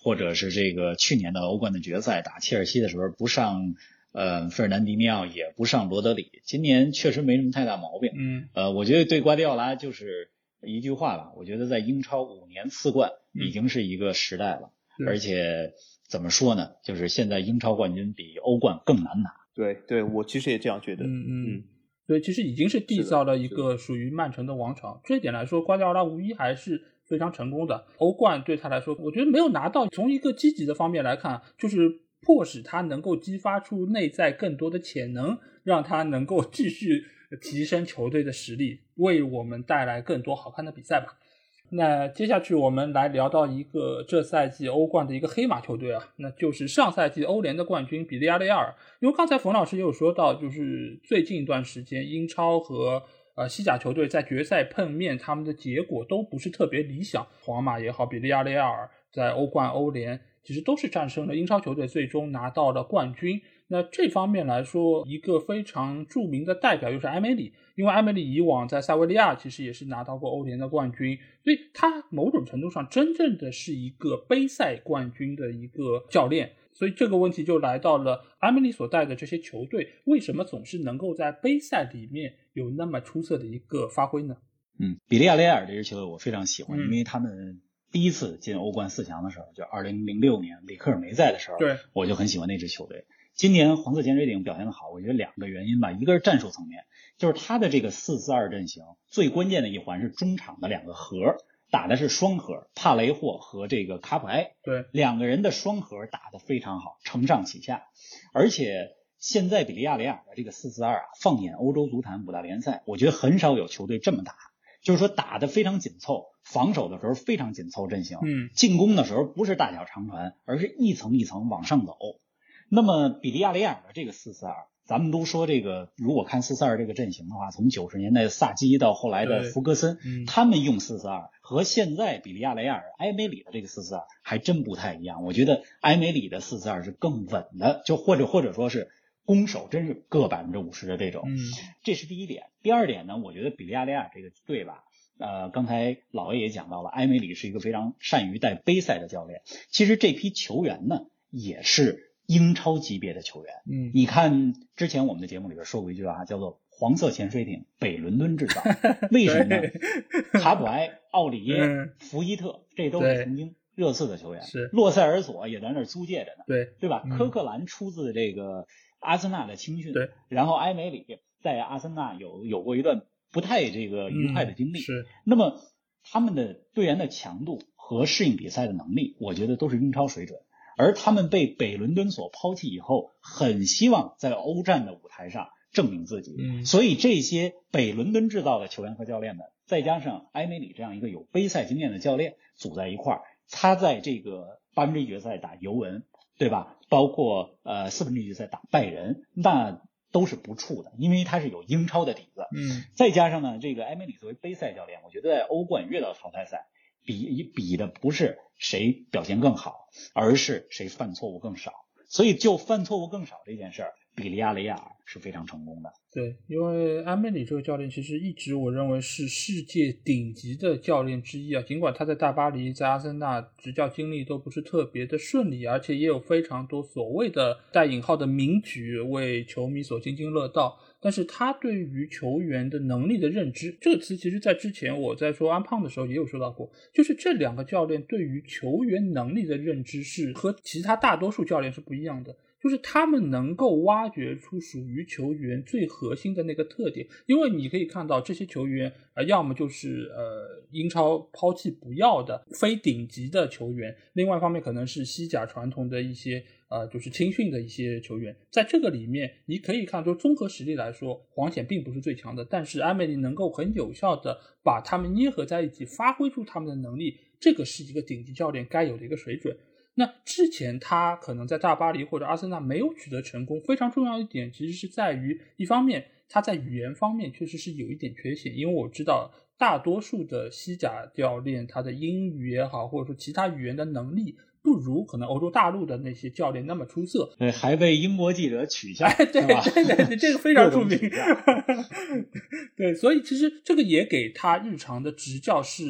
或者是这个去年的欧冠的决赛打切尔西的时候不上，呃，费尔南迪尼奥也不上罗德里，今年确实没什么太大毛病。嗯，呃，我觉得对瓜迪奥拉就是一句话吧，我觉得在英超五年四冠已经是一个时代了，而且怎么说呢，就是现在英超冠军比欧冠更难拿。对，对我其实也这样觉得。嗯嗯，所以其实已经是缔造了一个属于曼城的王朝。这一点来说，瓜迪奥拉无疑还是。非常成功的欧冠对他来说，我觉得没有拿到。从一个积极的方面来看，就是迫使他能够激发出内在更多的潜能，让他能够继续提升球队的实力，为我们带来更多好看的比赛吧。那接下去我们来聊到一个这赛季欧冠的一个黑马球队啊，那就是上赛季欧联的冠军比利亚雷亚尔。因为刚才冯老师也有说到，就是最近一段时间英超和呃，西甲球队在决赛碰面，他们的结果都不是特别理想。皇马也好，比利亚雷亚尔在欧冠、欧联其实都是战胜了英超球队，最终拿到了冠军。那这方面来说，一个非常著名的代表就是埃梅里，因为埃梅里以往在塞维利亚其实也是拿到过欧联的冠军，所以他某种程度上真正的是一个杯赛冠军的一个教练。所以这个问题就来到了阿梅里所带的这些球队，为什么总是能够在杯赛里面有那么出色的一个发挥呢？嗯，比利亚雷亚尔这支球队我非常喜欢，因为他们第一次进欧冠四强的时候，就二零零六年里克尔梅在的时候，对，我就很喜欢那支球队。今年黄色潜水艇表现的好，我觉得两个原因吧，一个是战术层面，就是他的这个四四二阵型最关键的一环是中场的两个核。打的是双核，帕雷霍和这个卡普埃，对两个人的双核打得非常好，承上启下。而且现在比利亚雷亚尔的这个四四二啊，放眼欧洲足坛五大联赛，我觉得很少有球队这么打，就是说打得非常紧凑，防守的时候非常紧凑阵型，嗯，进攻的时候不是大脚长传，而是一层一层往上走。那么比利亚雷亚尔的这个四四二咱们都说这个，如果看四四二这个阵型的话，从九十年代的萨基到后来的对福格森嗯，他们用四四二和现在比利亚雷亚尔、埃梅里的这个四四二还真不太一样。我觉得埃梅里的四四二是更稳的，就或者或者说是攻守真是各百分之五十的这种。嗯这是第一点。第二点呢，我觉得比利亚雷亚尔这个队吧，呃，刚才老 A 也讲到了，埃梅里是一个非常善于带杯赛的教练。其实这批球员呢，也是英超级别的球员。嗯你看，之前我们的节目里边说过一句话，叫做“黄色潜水艇北伦敦制造”，为什么呢？卡普埃、奥里耶、嗯福伊特，这都是曾经热刺的球员。是洛塞尔索也在那儿租借着呢。对，对吧？嗯科克兰出自这个阿森纳的青训，对，然后埃梅里在阿森纳有有过一段不太这个愉快的经历，嗯是那么他们的队员的强度和适应比赛的能力，我觉得都是英超水准。而他们被北伦敦所抛弃以后，很希望在欧战的舞台上证明自己。嗯所以这些北伦敦制造的球员和教练们，再加上埃梅里这样一个有杯赛经验的教练组在一块儿，他在这个八分之一决赛打尤文，对吧？包括呃四分之一决赛打拜仁，那都是不怵的，因为他是有英超的底子。嗯再加上呢，这个埃梅里作为杯赛教练，我觉得在欧冠越到淘汰赛，比比的不是谁表现更好，而是谁犯错误更少。所以就犯错误更少这件事儿，比利亚雷亚尔是非常成功的。对，因为安梅里这个教练其实一直我认为是世界顶级的教练之一啊。尽管他在大巴黎、在阿森纳执教经历都不是特别的顺利，而且也有非常多所谓的带引号的名局为球迷所津津乐道，但是他对于球员的能力的认知，这个词其实在之前我在说安胖的时候也有说到过，就是这两个教练对于球员能力的认知是和其他大多数教练是不一样的。就是他们能够挖掘出属于球员最核心的那个特点，因为你可以看到这些球员，呃，要么就是呃英超抛弃不要的非顶级的球员，另外一方面可能是西甲传统的一些呃就是青训的一些球员，在这个里面你可以看出综合实力来说，黄潜并不是最强的，但是埃梅里能够很有效的把他们捏合在一起，发挥出他们的能力，这个是一个顶级教练该有的一个水准。那之前他可能在大巴黎或者阿森纳没有取得成功，非常重要一点其实是在于，一方面他在语言方面确实是有一点缺陷，因为我知道大多数的西甲教练他的英语也好，或者说其他语言的能力不如可能欧洲大陆的那些教练那么出色。对，还被英国记者取笑，哎，对？对对对，这个非常 著名。对，所以其实这个也给他日常的执教是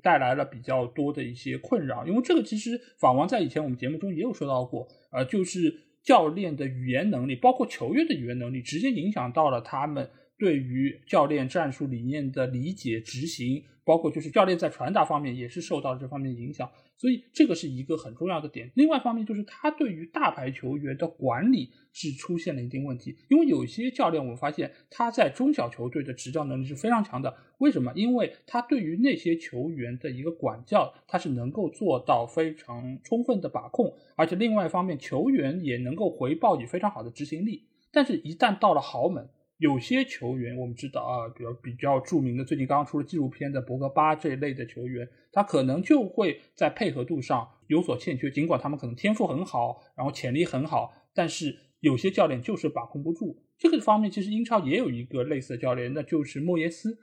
带来了比较多的一些困扰，因为这个其实法王在以前我们节目中也有说到过，呃，就是教练的语言能力，包括球员的语言能力，直接影响到了他们对于教练战术理念的理解、执行，包括就是教练在传达方面也是受到了这方面的影响。所以这个是一个很重要的点。另外一方面就是他对于大牌球员的管理是出现了一定问题，因为有些教练我们发现他在中小球队的执教能力是非常强的。为什么？因为他对于那些球员的一个管教，他是能够做到非常充分的把控，而且另外一方面球员也能够回报以非常好的执行力。但是，一旦到了豪门，有些球员我们知道啊，比如比较著名的，最近刚刚出了纪录片的博格巴这一类的球员，他可能就会在配合度上有所欠缺。尽管他们可能天赋很好，然后潜力很好，但是有些教练就是把控不住。这个方面，其实英超也有一个类似的教练，那就是莫耶斯。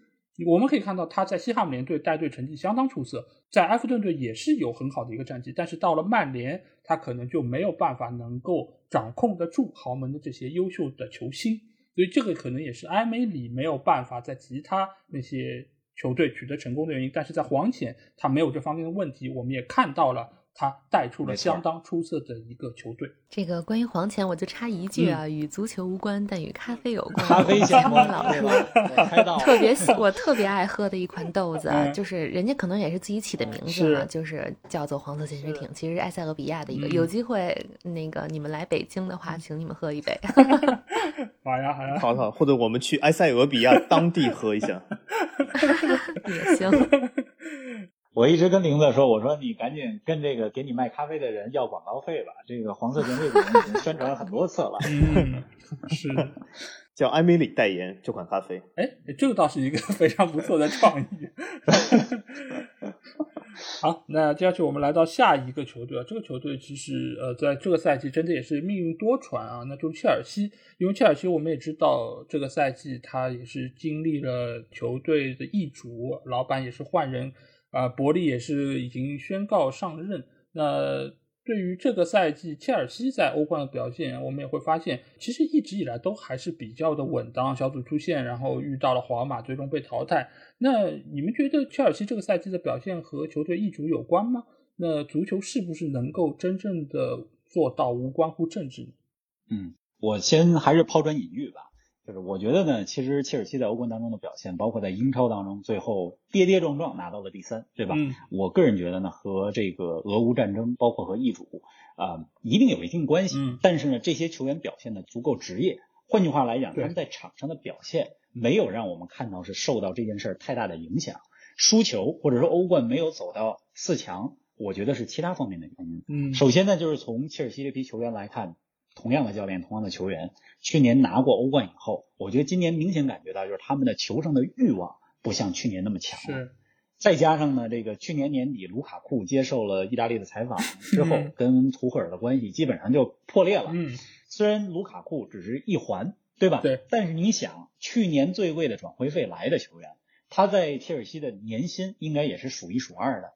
我们可以看到他在西汉姆联队带队成绩相当出色，在埃弗顿队也是有很好的一个战绩，但是到了曼联，他可能就没有办法能够掌控得住豪门的这些优秀的球星。所以这个可能也是埃梅里没有办法在其他那些球队取得成功的原因，但是在黄潜他没有这方面的问题，我们也看到了他带出了相当出色的一个球队。这个关于黄潜，我就插一句啊，与足球无关，但与咖啡有关。咖啡我相关听老说，特别喜，我特别爱喝的一款豆子啊，嗯就是人家可能也是自己起的名字是，就是叫做黄色潜水艇，其实是埃塞俄比亚的一个。嗯有机会那个你们来北京的话，请你们喝一杯。好呀，好呀，好好，或者我们去埃塞俄比亚当地喝一下。也行。我一直跟玲子说，我说你赶紧跟这个给你卖咖啡的人要广告费吧。这个黄色潜水艇已经宣传了很多次了。嗯，是。叫艾米丽代言这款咖啡。哎，这个倒是一个非常不错的创意。好，那接下去我们来到下一个球队啊，这个球队其实呃，在这个赛季真的也是命运多舛啊，那就是切尔西。因为切尔西我们也知道，这个赛季他也是经历了球队的易主，老板也是换人，啊，伯利也是已经宣告上任。那对于这个赛季切尔西在欧冠的表现，我们也会发现，其实一直以来都还是比较的稳当。小组出线，然后遇到了皇马，最终被淘汰。那你们觉得切尔西这个赛季的表现和球队易主有关吗？那足球是不是能够真正的做到无关乎政治？嗯，我先还是抛砖引玉吧。就是我觉得呢，其实切尔西在欧冠当中的表现，包括在英超当中，最后跌跌撞撞拿到了第三，对吧？嗯。我个人觉得呢，和这个俄乌战争，包括和易主啊，一定有一定关系。嗯。但是呢，这些球员表现的足够职业。换句话来讲，他们在场上的表现没有让我们看到是受到这件事儿太大的影响。输球或者说欧冠没有走到四强，我觉得是其他方面的原因。嗯。首先呢，就是从切尔西这批球员来看。同样的教练，同样的球员，去年拿过欧冠以后，我觉得今年明显感觉到就是他们的求胜的欲望不像去年那么强了。是，再加上呢，这个去年年底卢卡库接受了意大利的采访之后，跟图赫尔的关系基本上就破裂了。嗯，虽然卢卡库只是一环，对吧？对。但是你想，去年最贵的转会费来的球员，他在切尔西的年薪应该也是数一数二的。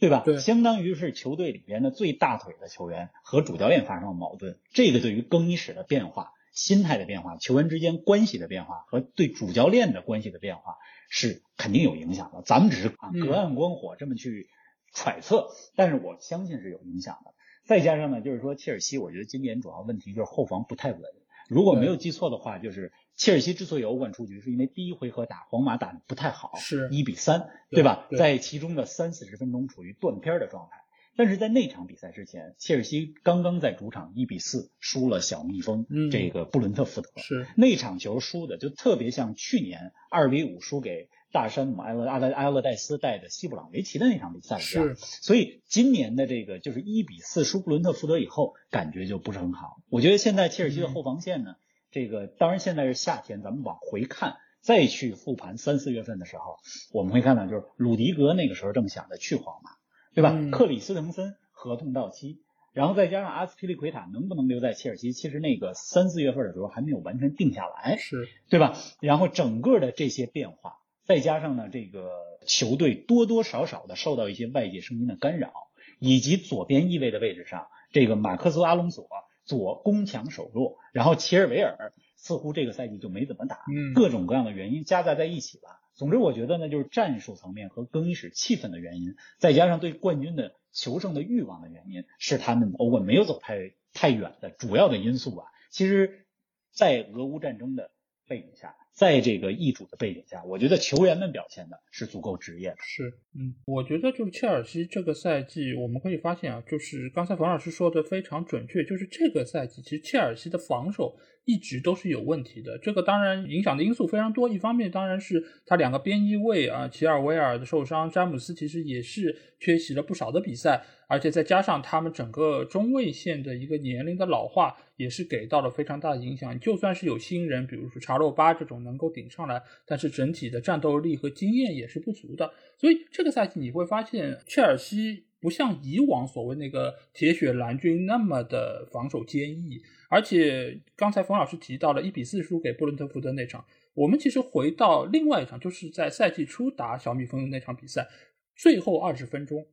对吧？对，相当于是球队里边的最大腿的球员和主教练发生了矛盾，这个对于更衣室的变化、心态的变化、球员之间关系的变化和对主教练的关系的变化是肯定有影响的。咱们只是啊隔岸观火这么去揣测，但是我相信是有影响的。再加上呢，就是说切尔西，我觉得今年主要问题就是后防不太稳。如果没有记错的话，就是切尔西之所以欧冠出局，是因为第一回合打皇马打的不太好，是一比三，对吧？在其中的三四十分钟处于断片的状态。但是在那场比赛之前，切尔西刚刚在主场一比四输了小蜜蜂，这个布伦特福德，是那场球输的就特别像去年二比五输给。大山姆埃勒阿勒埃勒戴斯带的西布朗维奇的那场比赛是，所以今年的这个就是一比四输布伦特福德以后，感觉就不是很好。我觉得现在切尔西的后防线呢，这个当然现在是夏天，咱们往回看，再去复盘三四月份的时候，我们会看到就是鲁迪格那个时候正想着去皇马，对吧？克里斯滕森合同到期，然后再加上阿斯皮利奎塔能不能留在切尔西，其实那个三四月份的时候还没有完全定下来，是对吧？然后整个的这些变化。再加上呢，这个球队多多少少的受到一些外界声音的干扰，以及左边翼位的位置上，这个马克思阿隆索左攻强守弱，然后齐尔维尔似乎这个赛季就没怎么打，嗯，各种各样的原因夹杂在一起吧。总之，我觉得呢，就是战术层面和更衣室气氛的原因，再加上对冠军的求胜的欲望的原因，是他们欧冠没有走太太远的主要的因素吧。其实，在俄乌战争的背景下。在这个易主的背景下，我觉得球员们表现的是足够职业的。是，嗯，我觉得就是切尔西这个赛季，我们可以发现啊，就是刚才冯老师说的非常准确，就是这个赛季其实切尔西的防守一直都是有问题的。这个当然影响的因素非常多，一方面当然是他两个边翼位啊，齐尔维尔的受伤，詹姆斯其实也是缺席了不少的比赛。而且再加上他们整个中卫线的一个年龄的老化，也是给到了非常大的影响。就算是有新人，比如说查洛巴这种能够顶上来，但是整体的战斗力和经验也是不足的。所以这个赛季你会发现，切尔西不像以往所谓那个铁血蓝军那么的防守坚毅。而且刚才冯老师提到了一比四输给布伦特福德那场，我们其实回到另外一场，就是在赛季初打小蜜蜂的那场比赛，最后二十分钟。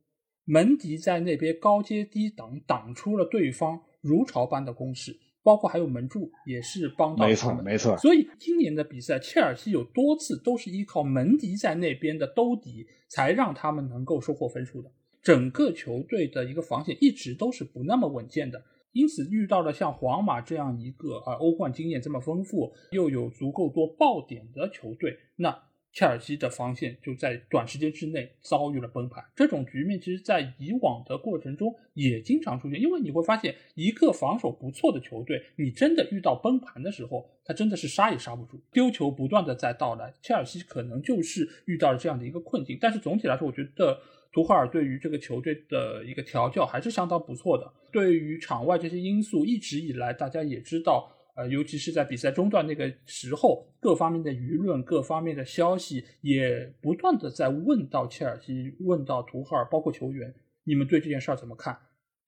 门迪在那边高接低挡，挡出了对方如潮般的攻势，包括还有门柱也是帮到他们。没错，没错。所以今年的比赛，切尔西有多次都是依靠门迪在那边的兜底，才让他们能够收获分数的。整个球队的一个防线一直都是不那么稳健的，因此遇到了像皇马这样一个啊欧冠经验这么丰富，又有足够多爆点的球队，那。切尔西的防线就在短时间之内遭遇了崩盘，这种局面其实，在以往的过程中也经常出现。因为你会发现，一个防守不错的球队，你真的遇到崩盘的时候，他真的是杀也杀不住，丢球不断的在到来。切尔西可能就是遇到了这样的一个困境。但是总体来说，我觉得图赫尔对于这个球队的一个调教还是相当不错的。对于场外这些因素，一直以来大家也知道。呃，尤其是在比赛中段那个时候，各方面的舆论、各方面的消息也不断的在问到切尔西、问到图赫尔，包括球员，你们对这件事儿怎么看？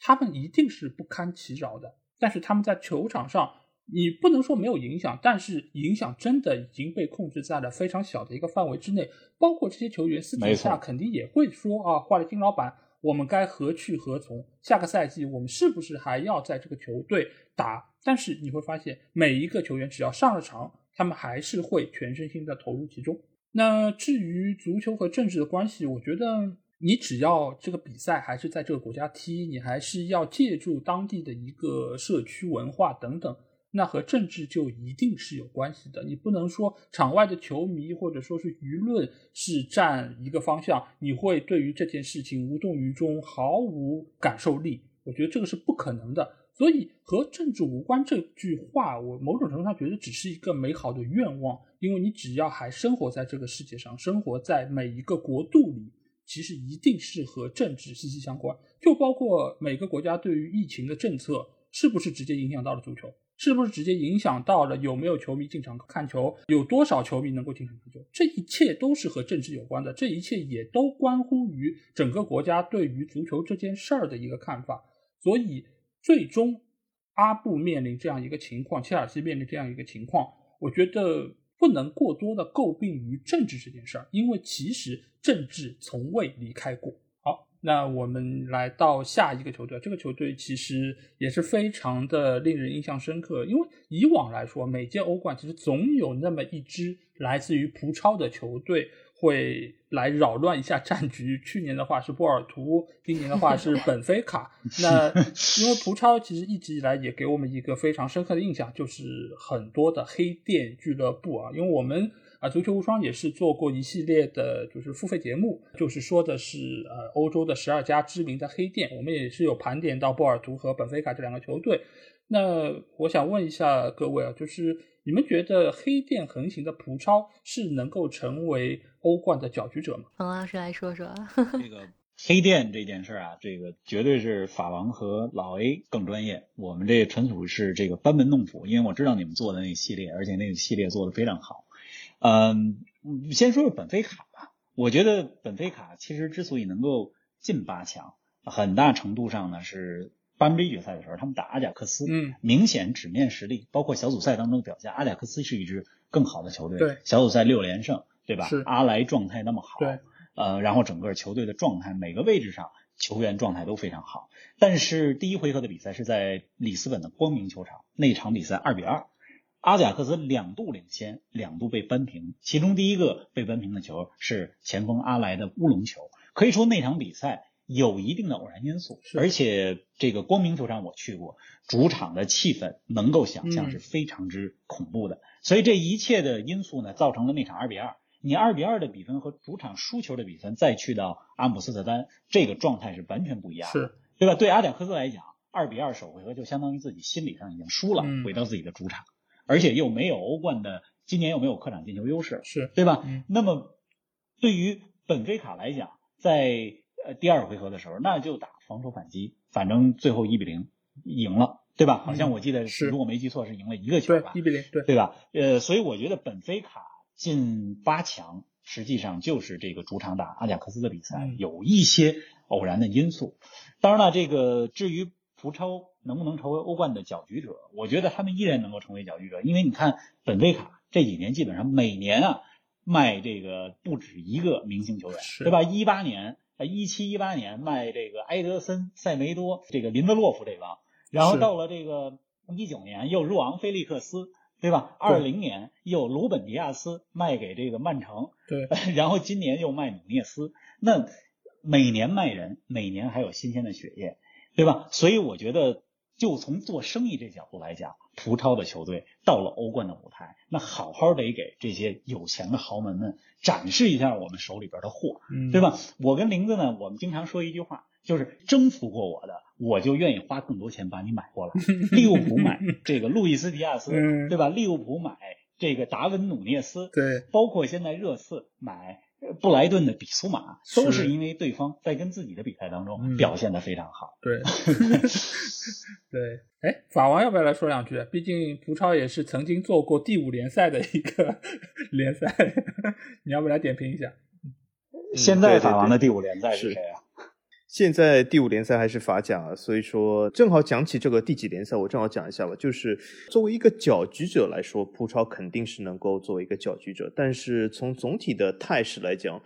他们一定是不堪其扰的，但是他们在球场上。你不能说没有影响，但是影响真的已经被控制在了非常小的一个范围之内。包括这些球员私底下肯定也会说啊，换了金老板，我们该何去何从？下个赛季我们是不是还要在这个球队打？但是你会发现，每一个球员只要上了场，他们还是会全身心的投入其中。那至于足球和政治的关系，我觉得你只要这个比赛还是在这个国家踢，你还是要借助当地的一个社区文化等等。那和政治就一定是有关系的，你不能说场外的球迷或者说是舆论是占一个方向，你会对于这件事情无动于衷，毫无感受力。我觉得这个是不可能的。所以和政治无关这句话，我某种程度上觉得只是一个美好的愿望，因为你只要还生活在这个世界上，生活在每一个国度里，其实一定是和政治息息相关。就包括每个国家对于疫情的政策，是不是直接影响到了足球？是不是直接影响到了有没有球迷进场看球，有多少球迷能够进场看球？这一切都是和政治有关的，这一切也都关乎于整个国家对于足球这件事儿的一个看法。所以，最终阿布面临这样一个情况，切尔西面临这样一个情况，我觉得不能过多的诟病于政治这件事儿，因为其实政治从未离开过。那我们来到下一个球队，这个球队其实也是非常的令人印象深刻，因为以往来说，每届欧冠其实总有那么一支来自于葡超的球队会来扰乱一下战局。去年的话是波尔图，今年的话是本菲卡。那因为葡超其实一直以来也给我们一个非常深刻的印象，就是很多的黑店俱乐部啊，因为我们。啊，足球无双也是做过一系列的，就是付费节目，就是说的是呃欧洲的十二家知名的黑店，我们也是有盘点到波尔图和本菲卡这两个球队。那我想问一下各位啊，就是你们觉得黑店横行的葡超是能够成为欧冠的搅局者吗？冯老师来说说。这个黑店这件事啊，这个绝对是法王和老 A 更专业，我们这纯属是这个班门弄斧，因为我知道你们做的那个系列，而且那个系列做的非常好。嗯，先说说本菲卡吧。我觉得本菲卡其实之所以能够进八强，很大程度上呢是班杯决赛的时候他们打阿贾克斯，嗯，明显纸面实力，包括小组赛当中的表现，阿贾克斯是一支更好的球队，对，小组赛六连胜，对吧？是阿莱状态那么好，对，呃，然后整个球队的状态，每个位置上球员状态都非常好。但是第一回合的比赛是在里斯本的光明球场，那场比赛二比二。阿贾克斯两度领先，两度被扳平，其中第一个被扳平的球是前锋阿莱的乌龙球。可以说那场比赛有一定的偶然因素，而且这个光明球场我去过，主场的气氛能够想象是非常之恐怖的。所以这一切的因素呢，造成了那场二比二。你二比二的比分和主场输球的比分再去到阿姆斯特丹，这个状态是完全不一样，是对吧？对阿贾克斯来讲，二比二首回合就相当于自己心理上已经输了，回到自己的主场。而且又没有欧冠的，今年又没有客场进球优势，是对吧？那么对于本菲卡来讲，在呃第二回合的时候，那就打防守反击，反正最后一比零赢了，对吧？好像我记得是，如果没记错是赢了一个球吧？一比零，对对吧？呃，所以我觉得本菲卡进八强，实际上就是这个主场打阿贾克斯的比赛有一些偶然的因素。当然了，这个至于葡超。能不能成为欧冠的搅局者？我觉得他们依然能够成为搅局者，因为你看本菲卡这几年基本上每年啊卖这个不止一个明星球员，对吧？一八年啊一七一八年卖这个埃德森、塞梅多、这个林德洛夫这帮，然后到了这个一九年又入昂菲利克斯，对吧？二零年又鲁本迪亚斯卖给这个曼城，对，然后今年又卖努涅斯，那每年卖人，每年还有新鲜的血液，对吧？所以我觉得。就从做生意这角度来讲，葡超的球队到了欧冠的舞台，那好好得给这些有钱的豪门们展示一下我们手里边的货，对吧？我跟林子呢，我们经常说一句话，就是征服过我的，我就愿意花更多钱把你买过来。利物浦买这个路易斯迪亚斯，对吧？利物浦买这个达文努涅斯，对，包括现在热刺买布莱顿的比苏马，都是是因为对方在跟自己的比赛当嗯中表现的非常好。对，对，哎，法王要不要来说两句？毕竟葡超也是曾经做过第五联赛的一个 联赛，你要不来点评一下？现在法王的第五联赛是是谁啊？现在第五联赛还是法甲，所以说正好讲起这个第几联赛，我正好讲一下吧。就是作为一个搅局者来说，葡超肯定是能够作为一个搅局者，但是从总体的态势来讲，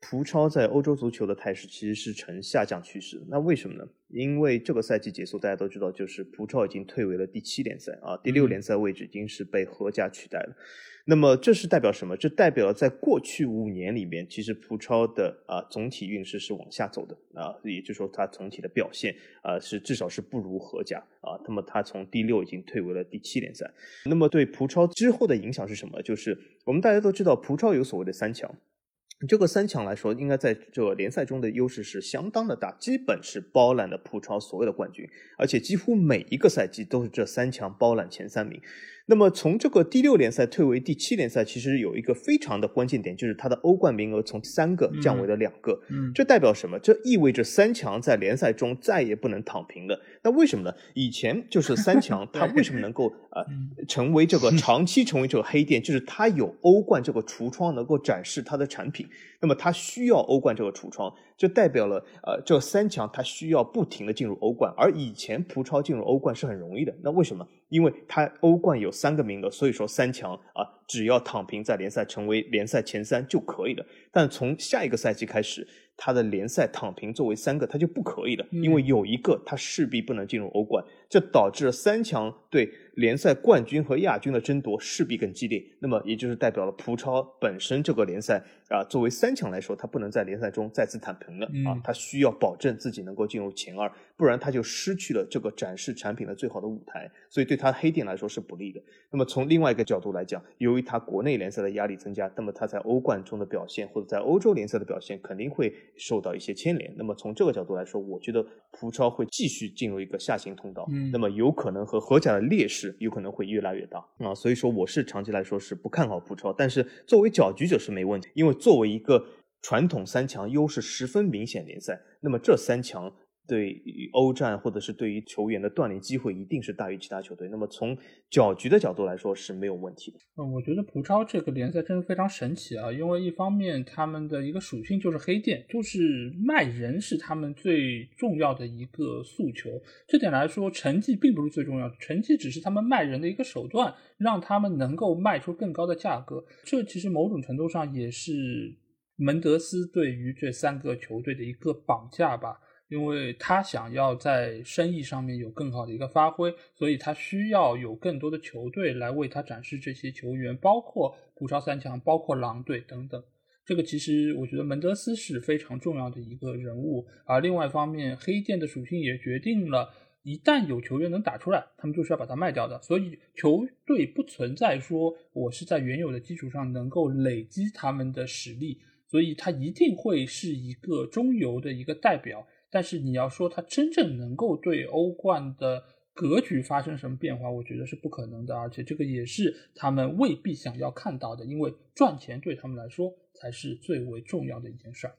葡超在欧洲足球的态势其实是呈下降趋势。那为什么呢？因为这个赛季结束，大家都知道，就是葡超已经退为了第七联赛啊，第六联赛位置已经是被荷甲取代了。那么这是代表什么？这代表在过去五年里面，其实葡超的啊总体运势是往下走的啊，也就是说它总体的表现啊是至少是不如荷甲啊。那么它从第六已经退为了第七联赛。那么对葡超之后的影响是什么？就是我们大家都知道，葡超有所谓的三强。这个三强来说，应该在这个联赛中的优势是相当的大，基本是包揽了葡超所有的冠军，而且几乎每一个赛季都是这三强包揽前三名。那么从这个第六联赛退为第七联赛，其实有一个非常的关键点，就是它的欧冠名额从三个降为了两个。嗯，这代表什么？这意味着三强在联赛中再也不能躺平了。那为什么呢？以前就是三强，它为什么能够呃成为这个长期成为这个黑店？就是它有欧冠这个橱窗能够展示它的产品，那么它需要欧冠这个橱窗，这代表了呃这三强他需要不停的进入欧冠，而以前葡超进入欧冠是很容易的。那为什么？因为它欧冠有三个名额，所以说三强啊只要躺平在联赛成为联赛前三就可以了。但从下一个赛季开始，它的联赛躺平作为三个，他就不可以了，因为有一个他势必不能进入欧冠，这导致了三强对联赛冠军和亚军的争夺势必更激烈。那么也就是代表了葡超本身这个联赛啊，作为三强来说，他不能在联赛中再次躺平了啊嗯，它需要保证自己能够进入前二，不然他就失去了这个展示产品的最好的舞台，所以对他黑店来说是不利的。那么从另外一个角度来讲，由于他国内联赛的压力增加，那么他在欧冠中的表现或者在欧洲联赛的表现肯定会受到一些牵连。那么从这个角度来说，我觉得葡超会继续进入一个下行通道，嗯那么有可能和荷甲的劣势有可能会越来越大啊。所以说我是长期来说是不看好葡超，但是作为搅局者是没问题，因为作为一个传统三强优势十分明显联赛，那么这三强。对于欧战或者是对于球员的锻炼机会，一定是大于其他球队。那么从搅局的角度来说是没有问题的。嗯，我觉得葡超这个联赛真的非常神奇啊！因为一方面他们的一个属性就是黑店，就是卖人是他们最重要的一个诉求。这点来说，成绩并不是最重要，成绩只是他们卖人的一个手段，让他们能够卖出更高的价格。这其实某种程度上也是门德斯对于这三个球队的一个绑架吧。因为他想要在生意上面有更好的一个发挥，所以他需要有更多的球队来为他展示这些球员，包括葡超三强，包括狼队等等。这个其实我觉得门德斯是非常重要的一个人物，而另外一方面，黑店的属性也决定了，一旦有球员能打出来，他们就是要把它卖掉的。所以球队不存在说我是在原有的基础上能够累积他们的实力，所以他一定会是一个中游的一个代表。但是你要说他真正能够对欧冠的格局发生什么变化，我觉得是不可能的，而且这个也是他们未必想要看到的，因为赚钱对他们来说才是最为重要的一件事儿。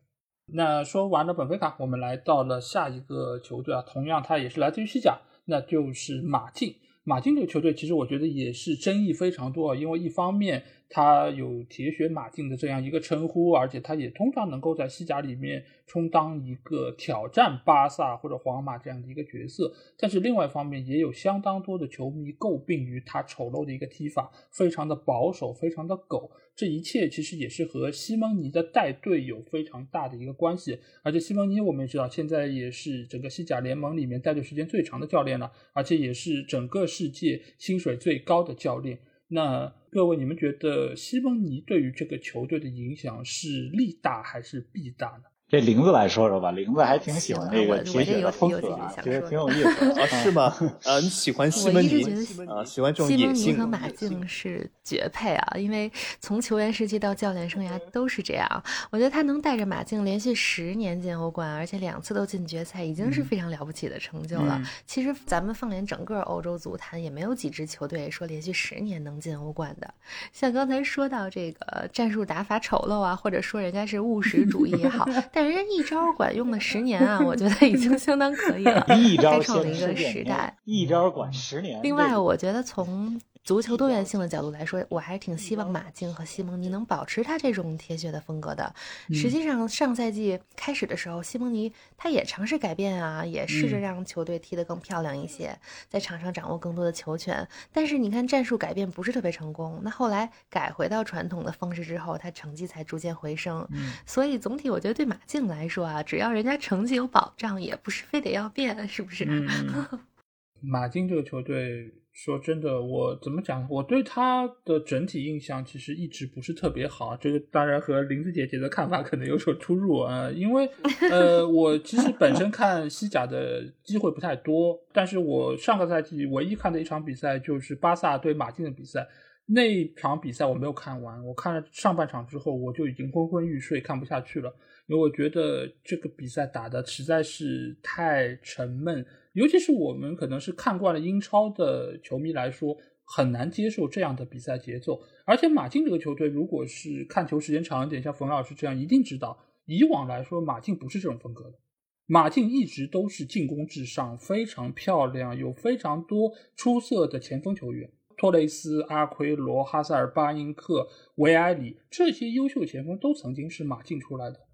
那说完了本菲卡，我们来到了下一个球队啊，同样它也是来自于西甲，那就是马竞。马竞这个球队其实我觉得也是争议非常多啊，因为一方面他有铁血马竞的这样一个称呼，而且他也通常能够在西甲里面充当一个挑战巴萨或者皇马这样的一个角色。但是另外一方面，也有相当多的球迷诟病于他丑陋的一个踢法，非常的保守，非常的狗。这一切其实也是和西蒙尼的带队有非常大的一个关系。而且西蒙尼我们也知道，现在也是整个西甲联盟里面带队时间最长的教练了，而且也是整个世界薪水最高的教练。那各位，你们觉得西蒙尼对于这个球队的影响是利大还是弊大呢？这玲子来说说吧，玲子还挺喜欢这个铁血的风格啊，觉得挺有意思 啊，是吗？呃，你喜欢西蒙尼啊？喜欢这种野性。西门尼和马竞是绝配啊，因为从球员时期到教练生涯都是这样。我觉得他能带着马竞连续十年进欧冠，而且两次都进决赛，已经是非常了不起的成就了。其实咱们放眼整个欧洲足坛，也没有几支球队说连续十年能进欧冠的。像刚才说到这个战术打法丑陋啊，或者说人家是务实主义也好。但人家一招管用了十年啊，我觉得已经相当可以了，开创了一个时代。一招管十年。另外，我觉得从足球多元性的角度来说，我还是挺希望马竞和西蒙尼能保持他这种铁血的风格的。实际上，上赛季开始的时候，西蒙尼他也尝试改变啊，也试着让球队踢得更漂亮一些，在场上掌握更多的球权。但是你看战术改变不是特别成功，那后来改回到传统的方式之后，他成绩才逐渐回升。所以总体我觉得对马竞来说啊，只要人家成绩有保障，也不是非得要变，是不是？马竞这个球队。说真的，我怎么讲？我对他的整体印象其实一直不是特别好。这个当然和林子姐姐的看法可能有所出入啊。因为呃，我其实本身看西甲的机会不太多，但是我上个赛季唯一看的一场比赛就是巴萨对马竞的比赛。那一场比赛我没有看完，我看了上半场之后，我就已经昏昏欲睡，看不下去了。因为我觉得这个比赛打的实在是太沉闷，尤其是我们可能是看惯了英超的球迷来说，很难接受这样的比赛节奏。而且马竞这个球队，如果是看球时间长一点，像冯老师这样，一定知道，以往来说马竞不是这种风格的。马竞一直都是进攻至上，非常漂亮，有非常多出色的前锋球员，托雷斯、阿奎罗、哈塞尔、巴因克、维埃里这些优秀前锋都曾经是马竞出来的。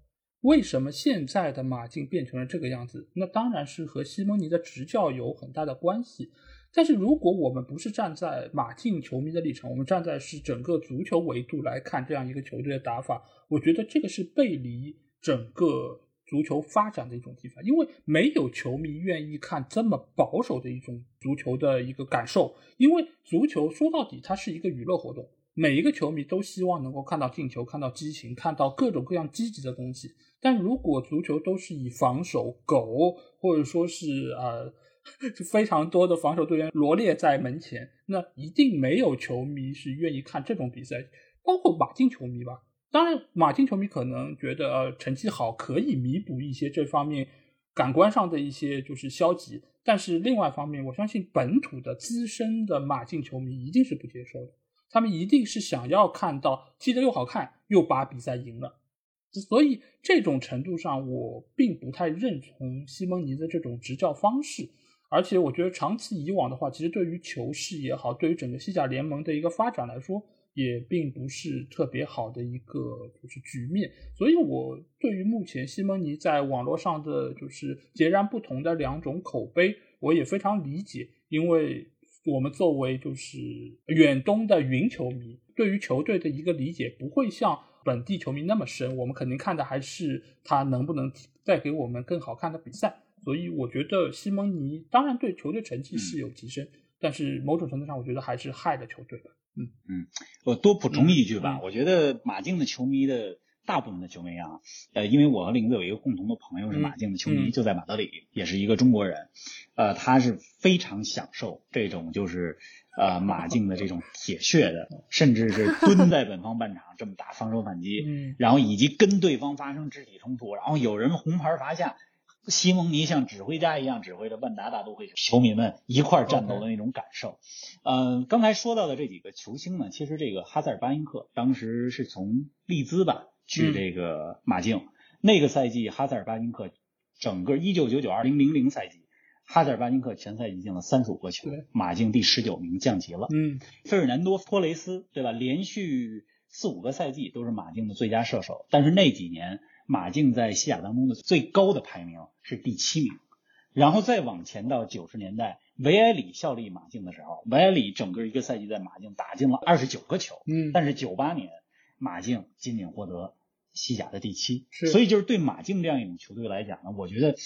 为什么现在的马竞变成了这个样子？那当然是和西蒙尼的执教有很大的关系。但是如果我们不是站在马竞球迷的立场，我们站在是整个足球维度来看这样一个球队的打法，我觉得这个是背离整个足球发展的一种踢法，因为没有球迷愿意看这么保守的一种足球的一个感受。因为足球说到底，它是一个娱乐活动。每一个球迷都希望能够看到进球，看到激情，看到各种各样积极的东西。但如果足球都是以防守狗，或者说是呃 非常多的防守队员罗列在门前，那一定没有球迷是愿意看这种比赛。包括马竞球迷吧，当然马竞球迷可能觉得呃成绩好可以弥补一些这方面感官上的一些就是消极，但是另外一方面，我相信本土的资深的马竞球迷一定是不接受的。他们一定是想要看到踢得又好看，又把比赛赢了，所以这种程度上，我并不太认同西蒙尼的这种执教方式。而且，我觉得长期以往的话，其实对于球市也好，对于整个西甲联盟的一个发展来说，也并不是特别好的一个就是局面。所以，我对于目前西蒙尼在网络上的就是截然不同的两种口碑，我也非常理解，因为。我们作为就是远东的云球迷，对于球队的一个理解不会像本地球迷那么深。我们肯定看的还是他能不能带给我们更好看的比赛。所以我觉得西蒙尼当然对球队成绩是有提升，但是某种程度上我觉得还是害了球队的。嗯嗯，我多补充一句吧，我觉得马竞的球迷的。大部分的球迷啊，呃，因为我和林子有一个共同的朋友是马竞的球迷，就在马德里，也是一个中国人，呃，他是非常享受这种就是呃马竞的这种铁血的，甚至是蹲在本方半场这么打防守反击，然后以及跟对方发生肢体冲突，然后有人红牌罚下，西蒙尼像指挥家一样指挥着万达大都会球迷们一块战斗的那种感受。呃，刚才说到的这几个球星呢，其实这个哈塞尔巴因克当时是从利兹吧。去这个马竞，那个赛季哈塞尔巴金克整个一九九九二零零零赛季，哈塞尔巴金克全赛季进了三十五个球，马竞第十九名降级了。嗯，费尔南多托雷斯对吧？连续四五个赛季都是马竞的最佳射手，但是那几年马竞在西甲当中的最高的排名是第七名。然后再往前到九十年代，维埃里效力马竞的时候，维埃里整个一个赛季在马竞打进了二十九个球。嗯，但是九八年。马竞仅仅获得西甲的第七，是，所以就是对马竞这样一种球队来讲呢，我觉得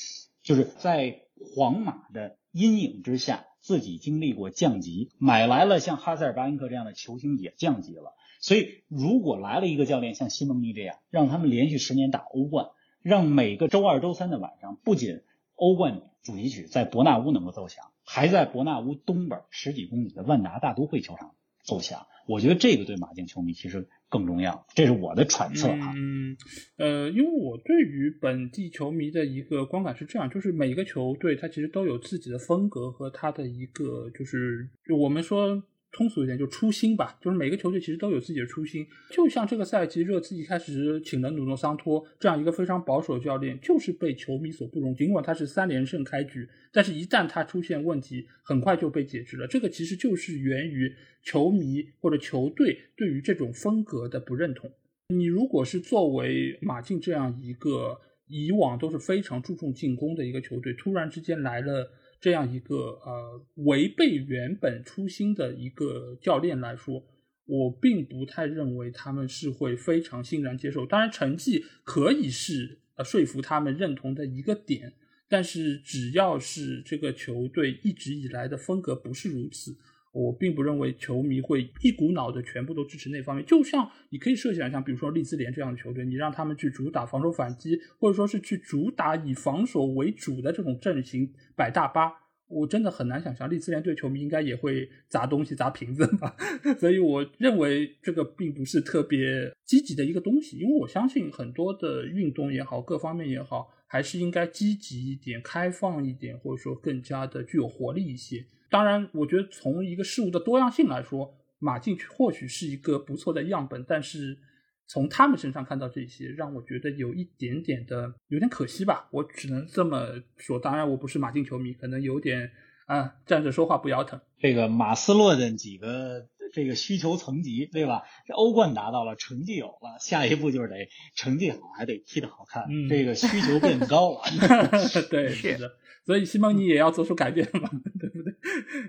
就是在皇马的阴影之下，自己经历过降级，买来了像哈塞尔巴恩克这样的球星也降级了，所以如果来了一个教练像西蒙尼这样，让他们连续十年打欧冠，让每个周二、周三的晚上，不仅欧冠主题曲在伯纳乌能够奏响，还在伯纳乌东边十几公里的万达大都会球场奏响。我觉得这个对马竞球迷其实更重要，这是我的揣测啊。嗯，呃，因为我对于本地球迷的一个观感是这样，就是每个球队它其实都有自己的风格和它的一个，就是就我们说。通俗一点，就初心吧，就是每个球队其实都有自己的初心。就像这个赛季，热刺一开始请了努诺桑托这样一个非常保守的教练，就是被球迷所不容。尽管他是三连胜开局，但是一旦他出现问题，很快就被解职了。这个其实就是源于球迷或者球队对于这种风格的不认同。你如果是作为马竞这样一个以往都是非常注重进攻的一个球队，突然之间来了。这样一个呃违背原本初心的一个教练来说，我并不太认为他们是会非常欣然接受。当然，成绩可以是呃说服他们认同的一个点，但是只要是这个球队一直以来的风格不是如此。我并不认为球迷会一股脑的全部都支持那方面。就像你可以设想，像比如说利兹联这样的球队，你让他们去主打防守反击，或者说是去主打以防守为主的这种阵型摆大巴，我真的很难想象利兹联队球迷应该也会砸东西、砸瓶子吧。所以我认为这个并不是特别积极的一个东西，因为我相信很多的运动也好，各方面也好，还是应该积极一点、开放一点，或者说更加的具有活力一些。当然，我觉得从一个事物的多样性来说，马竞或许是一个不错的样本。但是从他们身上看到这些，让我觉得有一点点的有点可惜吧。我只能这么说。当然，我不是马竞球迷，可能有点啊站着说话不腰疼。这个马斯洛的几个这个需求层级，对吧？这欧冠达到了，成绩有了，下一步就是得成绩好，还得踢得好看。这个需求变高了。对，是的。所以西蒙尼也要做出改变嘛，对不对？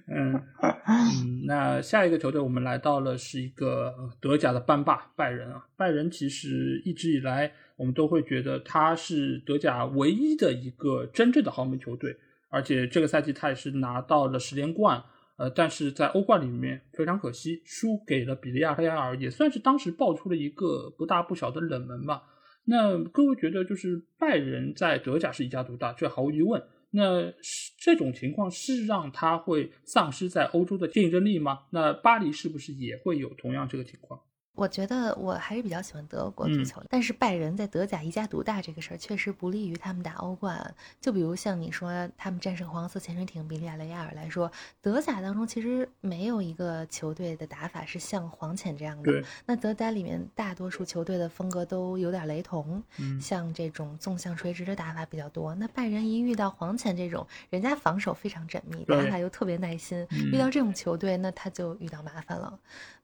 嗯 嗯，那下一个球队我们来到了是一个德甲的班霸拜仁啊。拜仁其实一直以来我们都会觉得他是德甲唯一的一个真正的豪门球队，而且这个赛季他也是拿到了十连冠。呃，但是在欧冠里面非常可惜，输给了比利亚雷亚尔，也算是当时爆出了一个不大不小的冷门吧。那各位觉得，就是拜仁在德甲是一家独大，这毫无疑问。那这种情况是让他会丧失在欧洲的竞争力吗？那巴黎是不是也会有同样这个情况？我觉得我还是比较喜欢德国足球，但是拜仁在德甲一家独大这个事儿确实不利于他们打欧冠。就比如像你说他们战胜黄色潜水艇比利亚雷亚尔来说，德甲当中其实没有一个球队的打法是像黄潜这样的。那德甲里面大多数球队的风格都有点雷同，像这种纵向垂直的打法比较多。那拜仁一遇到黄潜这种，人家防守非常缜密，打法又特别耐心，遇到这种球队，那他就遇到麻烦了。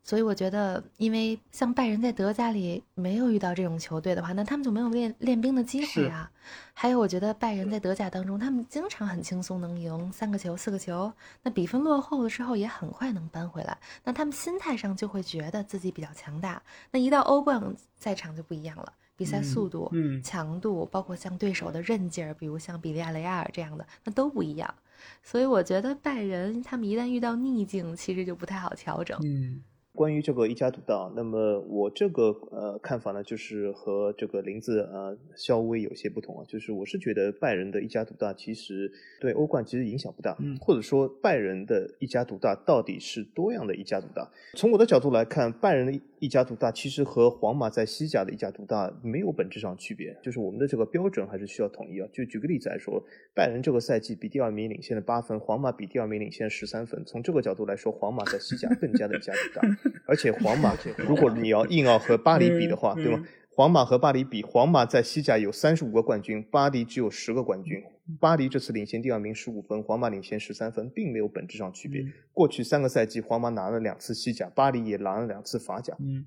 所以我觉得，因为像拜仁在德甲里没有遇到这种球队的话，那他们就没有练练兵的机会啊。还有，我觉得拜仁在德甲当中，他们经常很轻松能赢三个球、四个球，那比分落后的之后也很快能扳回来。那他们心态上就会觉得自己比较强大。那一到欧冠赛场就不一样了，比赛速度、强度，包括像对手的韧劲儿，比如像比利亚雷亚尔这样的，那都不一样。所以我觉得拜仁他们一旦遇到逆境，其实就不太好调整。嗯。关于这个一家独大，那么我这个呃看法呢，就是和这个林子呃稍微有些不同啊，就是我是觉得拜仁的一家独大其实对欧冠其实影响不大，或者说拜仁的一家独大到底是多样的一家独大？从我的角度来看，拜仁的一家独大其实和皇马在西甲的一家独大没有本质上区别，就是我们的这个标准还是需要统一啊。就举个例子来说，拜仁这个赛季比第二名领先了八分，皇马比第二名领先十三分，从这个角度来说，皇马在西甲更加的一家独大。而且皇马，如果你要硬要和巴黎比的话，对吗？皇马和巴黎比，皇马在西甲有三十五个冠军，巴黎只有十个冠军。巴黎这次领先第二名十五分，皇马领先十三分，并没有本质上区别。过去三个赛季，皇马拿了两次西甲，巴黎也拿了两次法甲。嗯。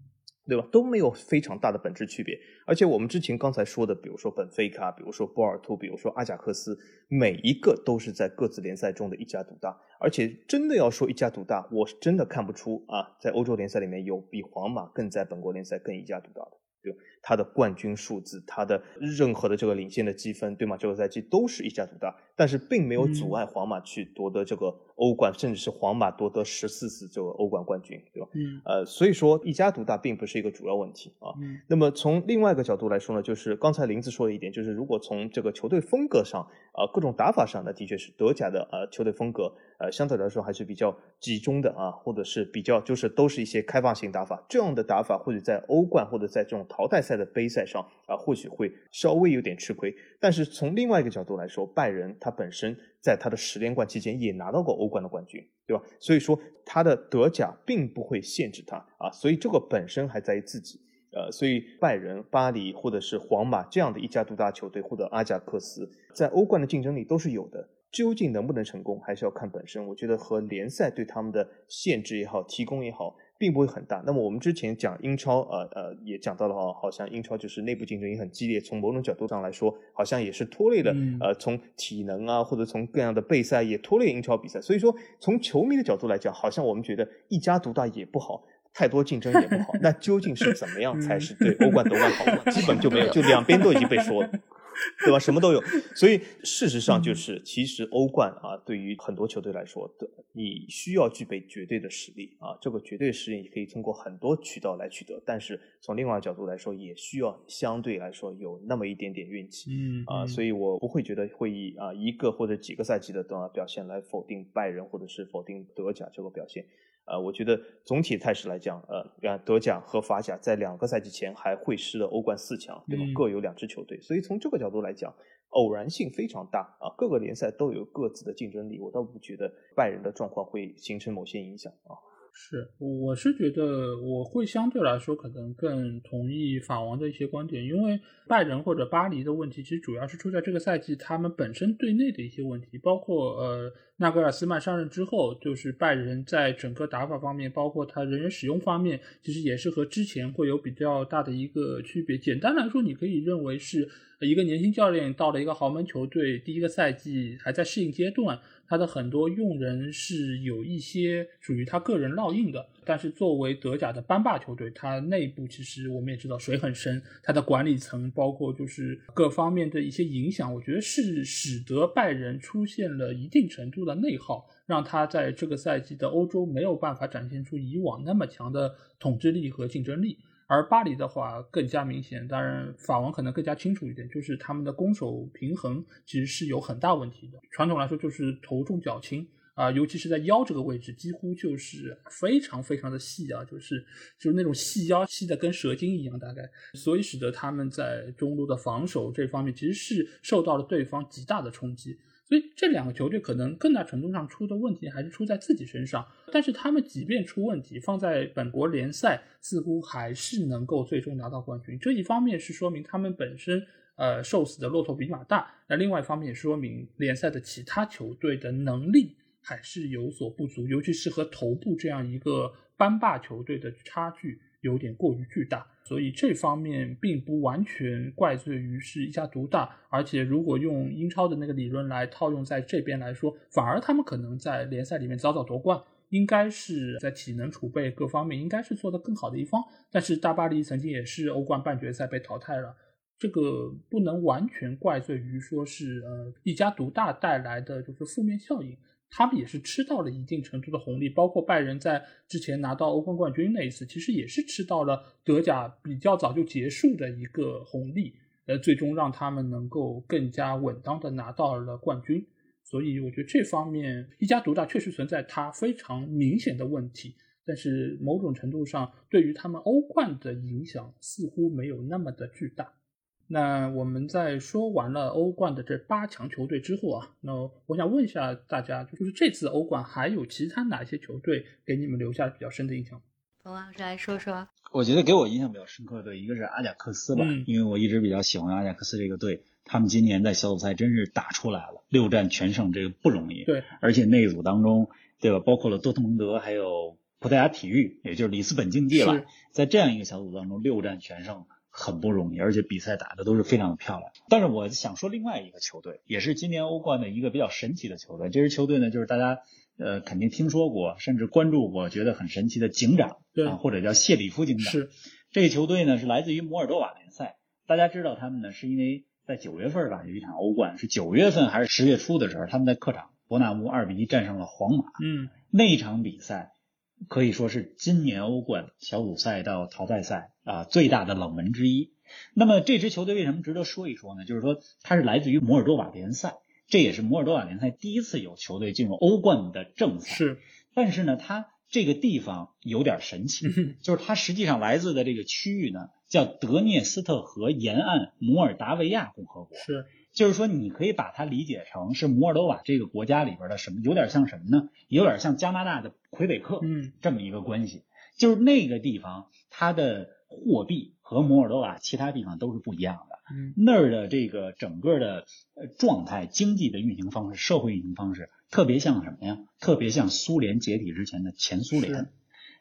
对吧？都没有非常大的本质区别，而且我们之前刚才说的，比如说本菲卡，比如说波尔图，比如说阿贾克斯，每一个都是在各自联赛中的一家独大。而且真的要说一家独大，我是真的看不出啊，在欧洲联赛里面有比皇马更在本国联赛更一家独大的。对吧？他的冠军数字，他的任何的这个领先的积分，对吗？这个赛季都是一家独大，但是并没有阻碍皇马去夺得这个欧冠，甚至是皇马夺得十四次这个欧冠冠军，对吧？嗯呃，所以说一家独大并不是一个主要问题啊。嗯那么从另外一个角度来说呢，就是刚才林子说的一点，就是如果从这个球队风格上，啊、各种打法上呢，的确是德甲的呃球队风格，呃相对来说还是比较集中的啊，或者是比较就是都是一些开放性打法，这样的打法或者在欧冠或者在这种淘汰赛的杯赛上啊、或许会稍微有点吃亏。但是从另外一个角度来说，拜仁他本身在他的十连冠期间也拿到过欧冠的冠军，对吧？所以说他的德甲并不会限制他啊，所以这个本身还在于自己。呃，所以拜仁、巴黎或者是皇马这样的一家独大球队，或者阿贾克斯，在欧冠的竞争力都是有的。究竟能不能成功，还是要看本身。我觉得和联赛对他们的限制也好、提供也好，并不会很大。那么我们之前讲英超，呃呃，也讲到了哈，好像英超就是内部竞争也很激烈。从某种角度上来说，好像也是拖累了，嗯呃，从体能啊，或者从各样的备赛也拖累英超比赛。所以说，从球迷的角度来讲，好像我们觉得一家独大也不好。太多竞争也不好，那究竟是怎么样才是对欧冠 夺冠好呢？基本就没有，就两边都已经被说了。对吧？什么都有，所以事实上就是，其实欧冠啊，对于很多球队来说，的你需要具备绝对的实力啊，这个绝对实力你可以通过很多渠道来取得，但是从另外一个角度来说，也需要相对来说有那么一点点运气。嗯啊，所以以我不会觉得会以啊一个或者几个赛季的啊表现来否定拜仁或者是否定德甲这个表现。呃，我觉得总体态势来讲，呃，让德甲和法甲在两个赛季前还会师了欧冠四强，对吧？嗯各有两支球队，所以从这个角度来讲，偶然性非常大啊。各个联赛都有各自的竞争力，我倒不觉得拜仁的状况会形成某些影响啊。是，我是觉得我会相对来说可能更同意法王的一些观点，因为拜仁或者巴黎的问题，其实主要是出在这个赛季他们本身队内的一些问题，包括呃纳格尔斯曼上任之后，就是拜仁在整个打法方面，包括他人员使用方面，其实也是和之前会有比较大的一个区别。简单来说，你可以认为是一个年轻教练到了一个豪门球队，第一个赛季还在适应阶段。他的很多用人是有一些属于他个人烙印的，但是作为德甲的班霸球队，它内部其实我们也知道水很深，它的管理层包括就是各方面的一些影响，我觉得是使得拜仁出现了一定程度的内耗，让他在这个赛季的欧洲没有办法展现出以往那么强的统治力和竞争力。而巴黎的话更加明显，当然法王可能更加清楚一点，就是他们的攻守平衡其实是有很大问题的。传统来说就是头重脚轻啊、尤其是在腰这个位置，几乎就是非常非常的细啊，就是就是那种细腰细的跟蛇精一样，大概，所以使得他们在中路的防守这方面其实是受到了对方极大的冲击。所以这两个球队可能更大程度上出的问题还是出在自己身上，但是他们即便出问题，放在本国联赛似乎还是能够最终拿到冠军。这一方面是说明他们本身呃瘦死的骆驼比马大，那另外一方面也说明联赛的其他球队的能力还是有所不足，尤其是和头部这样一个班霸球队的差距有点过于巨大。所以这方面并不完全怪罪于是一家独大，而且如果用英超的那个理论来套用在这边来说，反而他们可能在联赛里面早早夺冠，应该是在体能储备各方面应该是做得更好的一方。但是大巴黎曾经也是欧冠半决赛被淘汰了，这个不能完全怪罪于说是呃一家独大带来的就是负面效应。他们也是吃到了一定程度的红利，包括拜仁在之前拿到欧冠冠军那一次，其实也是吃到了德甲比较早就结束的一个红利，呃，最终让他们能够更加稳当的拿到了冠军。所以我觉得这方面一家独大确实存在它非常明显的问题，但是某种程度上对于他们欧冠的影响似乎没有那么的巨大。那我们在说完了欧冠的这八强球队之后啊，那我想问一下大家，就是这次欧冠还有其他哪些球队给你们留下比较深的印象？冯老师来说说。我觉得给我印象比较深刻的一个是阿贾克斯吧，嗯因为我一直比较喜欢阿贾克斯这个队，他们今年在小组赛真是打出来了，六战全胜，这个不容易。对，而且那一组当中，对吧，包括了多特蒙德还有葡萄牙体育，也就是里斯本竞技了，在这样一个小组当中六战全胜。很不容易，而且比赛打的都是非常的漂亮。但是我想说另外一个球队，也是今年欧冠的一个比较神奇的球队。这支球队呢，就是大家呃肯定听说过，甚至关注过，觉得很神奇的警长，对啊，或者叫谢里夫警长。是这个球队呢是来自于摩尔多瓦联赛。大家知道他们呢，是因为在九月份吧有一场欧冠，是九月份还是十月初的时候，他们在客场伯纳乌二比一战胜了皇马。嗯，那场比赛可以说是今年欧冠小组赛到淘汰赛啊最大的冷门之一。那么这支球队为什么值得说一说呢？就是说它是来自于摩尔多瓦联赛，这也是摩尔多瓦联赛第一次有球队进入欧冠的正赛。是，但是呢，它这个地方有点神奇，就是它实际上来自的这个区域呢，叫德涅斯特河沿岸摩尔达维亚共和国。是，就是说你可以把它理解成是摩尔多瓦这个国家里边的什么，有点像什么呢？有点像加拿大的魁北克，嗯，这么一个关系。就是那个地方它的货币和摩尔多瓦其他地方都是不一样的。嗯，那儿的这个整个的呃状态、经济的运行方式、社会运行方式，特别像什么呀？特别像苏联解体之前的前苏联。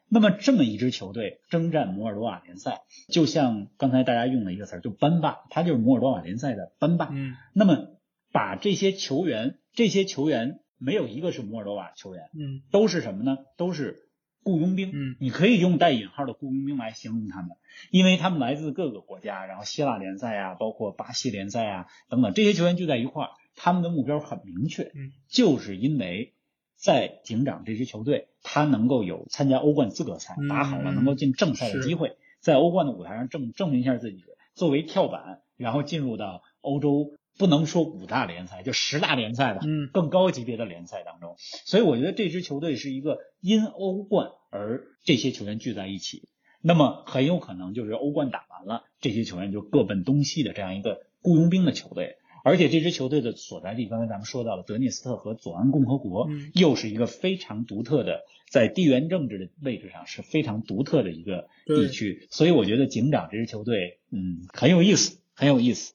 那么这么一支球队征战摩尔多瓦联赛，就像刚才大家用的一个词儿，就班霸，他就是摩尔多瓦联赛的班霸。嗯，那么把这些球员，这些球员没有一个是摩尔多瓦球员，嗯，都是什么呢？都是雇佣兵。嗯，你可以用带引号的雇佣兵来形容他们，因为他们来自各个国家，然后希腊联赛啊，包括巴西联赛啊等等，这些球员聚在一块儿，他们的目标很明确，嗯，就是因为在警长这支球队，他能够有参加欧冠资格赛，嗯打好了能够进正赛的机会，在欧冠的舞台上证证明一下自己，作为跳板，然后进入到欧洲。不能说五大联赛，就十大联赛吧，嗯更高级别的联赛当中，所以我觉得这支球队是一个因欧冠而这些球员聚在一起，那么很有可能就是欧冠打完了，这些球员就各奔东西的这样一个雇佣兵的球队。而且这支球队的所在地，刚才咱们说到了德涅斯特和左岸共和国，嗯又是一个非常独特的，在地缘政治的位置上是非常独特的一个地区。所以我觉得警长这支球队，嗯，很有意思，很有意思。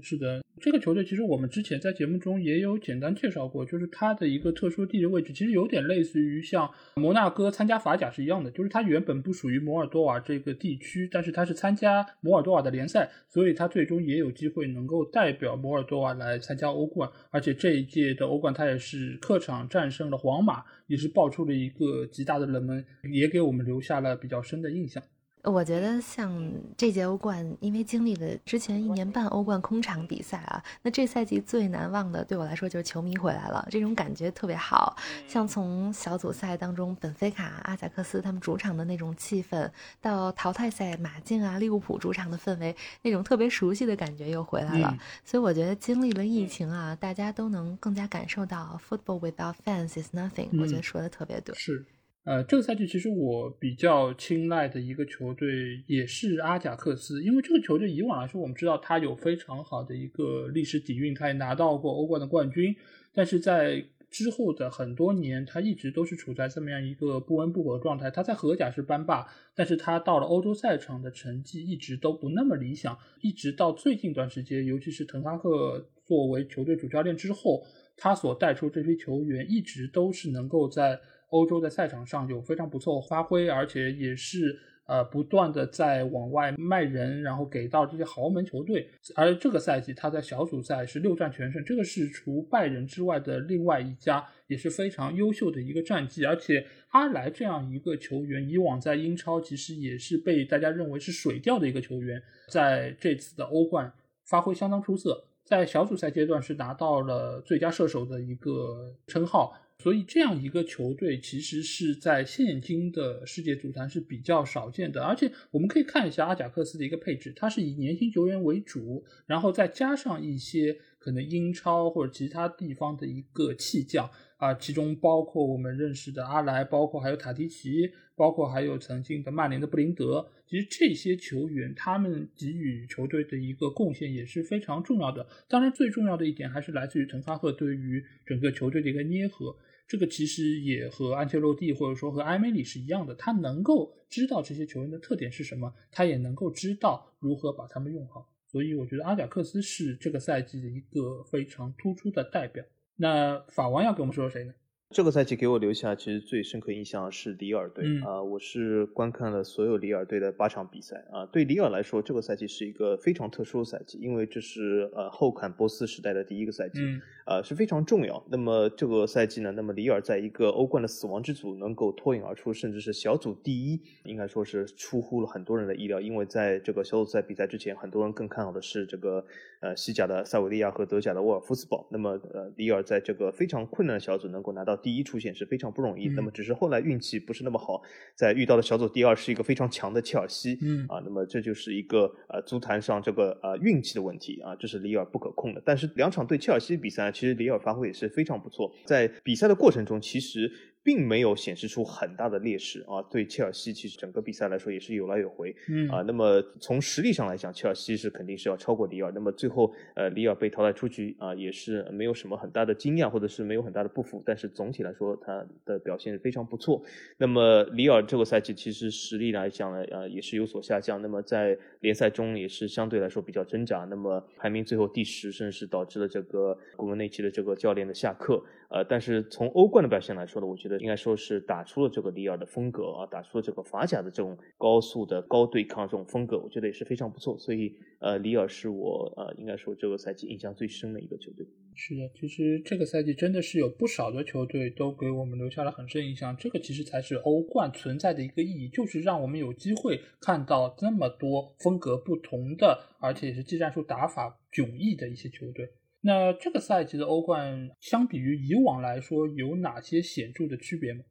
是的，这个球队其实我们之前在节目中也有简单介绍过，就是它的一个特殊地理位置，其实有点类似于像摩纳哥参加法甲是一样的，就是它原本不属于摩尔多瓦这个地区，但是它是参加摩尔多瓦的联赛，所以它最终也有机会能够代表摩尔多瓦来参加欧冠，而且这一届的欧冠它也是客场战胜了皇马，也是爆出了一个极大的冷门，也给我们留下了比较深的印象。我觉得像这届欧冠，因为经历了之前一年半欧冠空场比赛啊，那这赛季最难忘的对我来说就是球迷回来了，这种感觉特别好。像从小组赛当中本菲卡、阿贾克斯他们主场的那种气氛，到淘汰赛马竞啊、利物浦主场的氛围，那种特别熟悉的感觉又回来了。嗯所以我觉得经历了疫情啊，大家都能更加感受到 football without fans is nothing、嗯我觉得说的特别对。是，呃，这个赛季其实我比较青睐的一个球队也是阿贾克斯，因为这个球队以往来说，我们知道它有非常好的一个历史底蕴，它也拿到过欧冠的冠军，但是在之后的很多年，它一直都是处在这么样一个不温不火的状态。它在荷甲是班霸，但是它到了欧洲赛场的成绩一直都不那么理想，一直到最近一段时间，尤其是滕哈赫作为球队主教练之后，他所带出这批球员一直都是能够在欧洲的赛场上有非常不错发挥，而且也是呃不断的在往外卖人，然后给到这些豪门球队。而这个赛季他在小组赛是六战全胜，这个是除拜仁之外的另外一家也是非常优秀的一个战绩。而且阿莱这样一个球员，以往在英超其实也是被大家认为是水掉的一个球员，在这次的欧冠发挥相当出色。在小组赛阶段是拿到了最佳射手的一个称号，所以这样一个球队其实是在现今的世界足坛是比较少见的。而且我们可以看一下阿贾克斯的一个配置，它是以年轻球员为主，然后再加上一些可能英超或者其他地方的一个弃将啊，其中包括我们认识的阿莱，包括还有塔迪奇，包括还有曾经的曼联的布林德。其实这些球员他们给予球队的一个贡献也是非常重要的。当然，最重要的一点还是来自于滕哈赫对于整个球队的一个捏合。这个其实也和安切洛蒂或者说和埃梅里是一样的，他能够知道这些球员的特点是什么，他也能够知道如何把他们用好。所以我觉得阿贾克斯是这个赛季的一个非常突出的代表。那法王要给我们说说谁呢？这个赛季给我留下其实最深刻印象是里尔队嗯啊、我是观看了所有里尔队的八场比赛啊、对里尔来说，这个赛季是一个非常特殊的赛季，因为这是呃后坎波斯时代的第一个赛季，嗯呃是非常重要。那么这个赛季呢，那么里尔在一个欧冠的死亡之组能够脱颖而出，甚至是小组第一，应该说是出乎了很多人的意料。因为在这个小组赛比赛之前，很多人更看好的是这个呃西甲的塞维利亚和德甲的沃尔夫斯堡。那么呃里尔在这个非常困难的小组能够拿到第一出线是非常不容易。嗯那么只是后来运气不是那么好，在遇到的小组第二是一个非常强的切尔西。嗯啊，那么这就是一个呃足坛上这个呃运气的问题啊，这是里尔不可控的。但是两场对切尔西比赛，其实里尔发挥也是非常不错，在比赛的过程中其实。并没有显示出很大的劣势啊，对切尔西其实整个比赛来说也是有来有回嗯啊。那么从实力上来讲，切尔西是肯定是要超过里尔。那么最后呃里尔被淘汰出局啊，也是没有什么很大的惊讶，或者是没有很大的不服。但是总体来说，他的表现非常不错。那么里尔这个赛季其实实力来讲呢，呃也是有所下降。那么在联赛中也是相对来说比较挣扎。那么排名最后第十，甚至是导致了这个古文内奇的这个教练的下课。呃，但是从欧冠的表现来说呢，我觉得应该说是打出了这个里尔的风格啊，打出了这个法甲的这种高速的高对抗这种风格，我觉得也是非常不错。所以呃，里尔是我呃应该说这个赛季印象最深的一个球队。是的，其实这个赛季真的是有不少的球队都给我们留下了很深印象。这个其实才是欧冠存在的一个意义，就是让我们有机会看到这么多风格不同的，而且也是技战术打法迥异的一些球队。那这个赛季的欧冠相比于以往来说，有哪些显著的区别吗？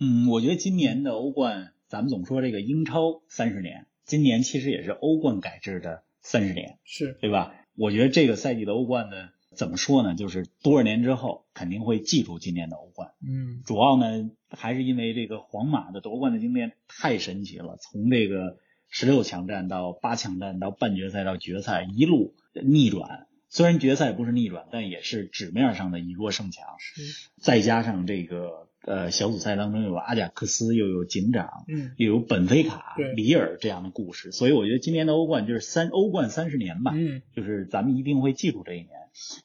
嗯，我觉得今年的欧冠，咱们总说这个英超三十年，今年其实也是欧冠改制的三十年，是，对吧？我觉得这个赛季的欧冠呢，怎么说呢？就是多少年之后肯定会记住今年的欧冠。嗯主要呢还是因为这个皇马的夺冠的经验太神奇了，从这个十六强战到八强战到半决赛到决赛一路逆转。虽然决赛不是逆转，但也是纸面上的以弱胜强。再加上这个呃小组赛当中有阿贾克斯，又有警长，嗯又有本菲卡、里尔这样的故事，所以我觉得今年的欧冠就是三欧冠三十年吧，嗯就是咱们一定会记住这一年。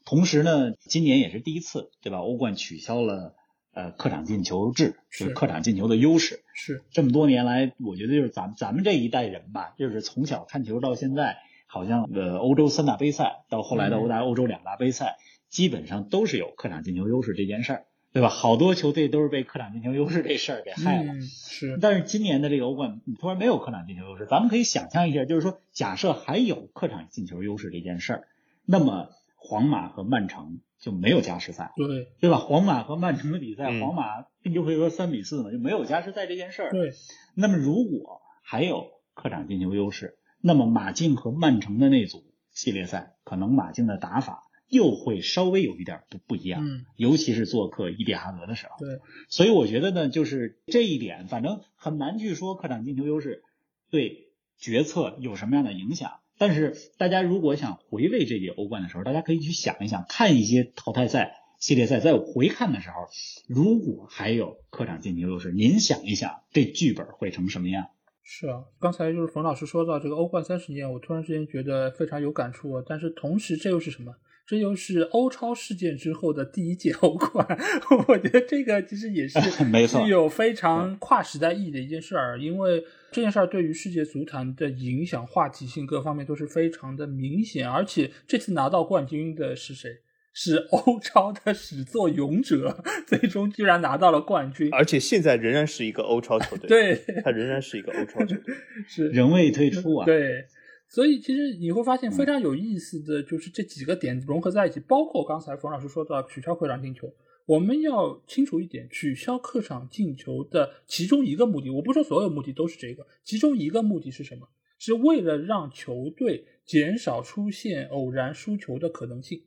同时呢，今年也是第一次，对吧？欧冠取消了呃客场进球制，就是是客场进球的优势。是，这么多年来，我觉得就是咱们咱们这一代人吧，就是从小看球到现在，好像呃欧洲三大杯赛到后来的嗯欧大欧洲两大杯赛，基本上都是有客场进球优势这件事儿，对吧？好多球队都是被客场进球优势这事儿给害了。嗯是，但是今年的这个欧冠，你突然没有客场进球优势，咱们可以想象一下，就是说，假设还有客场进球优势这件事儿，那么皇马和曼城就没有加时赛，对对吧？皇马和曼城的比赛，嗯皇马并就会说三比四嘛，就没有加时赛这件事儿。对，那么如果还有客场进球优势，那么马竞和曼城的那组系列赛，可能马竞的打法又会稍微有一点不不一样，嗯尤其是做客伊蒂哈德的时候。对，所以我觉得呢，就是这一点，反正很难去说客场进球优势对决策有什么样的影响。但是大家如果想回味这届欧冠的时候，大家可以去想一想，看一些淘汰赛、系列赛，在回看的时候，如果还有客场进球优势，您想一想，这剧本会成什么样？是啊，刚才就是冯老师说到这个欧冠三十年，我突然之间觉得非常有感触啊。但是同时，这又是什么？这又是欧超事件之后的第一届欧冠，我觉得这个其实也是 没错具有非常跨时代意义的一件事儿，因为这件事儿对于世界足坛的影响、话题性各方面都是非常的明显。而且这次拿到冠军的是谁？是欧超的始作俑者，最终居然拿到了冠军。而且现在仍然是一个欧超球队，，对，他仍然是一个欧超球队。是仍未退出啊！对，所以其实你会发现非常有意思的就是这几个点融合在一起，包括刚才冯老师说到取消客场进球，我们要清楚一点，取消客场进球的其中一个目的，我不说所有目的都是这个，其中一个目的是什么？是为了让球队减少出现偶然输球的可能性。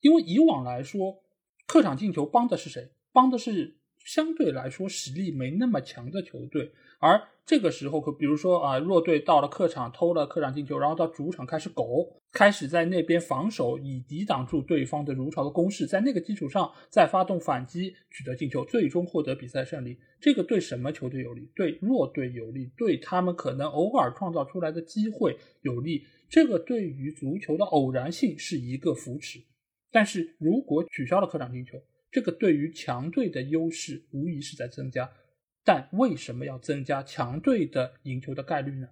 因为以往来说，客场进球帮的是谁？帮的是相对来说实力没那么强的球队。而这个时候，可比如说啊，弱队到了客场偷了客场进球，然后到主场开始苟，开始在那边防守，以抵挡住对方的如潮的攻势，在那个基础上再发动反击，取得进球，最终获得比赛胜利。这个对什么球队有利？对弱队有利，对他们可能偶尔创造出来的机会有利。这个对于足球的偶然性是一个扶持。但是如果取消了客场进球，这个对于强队的优势无疑是在增加。但为什么要增加强队的赢球的概率呢？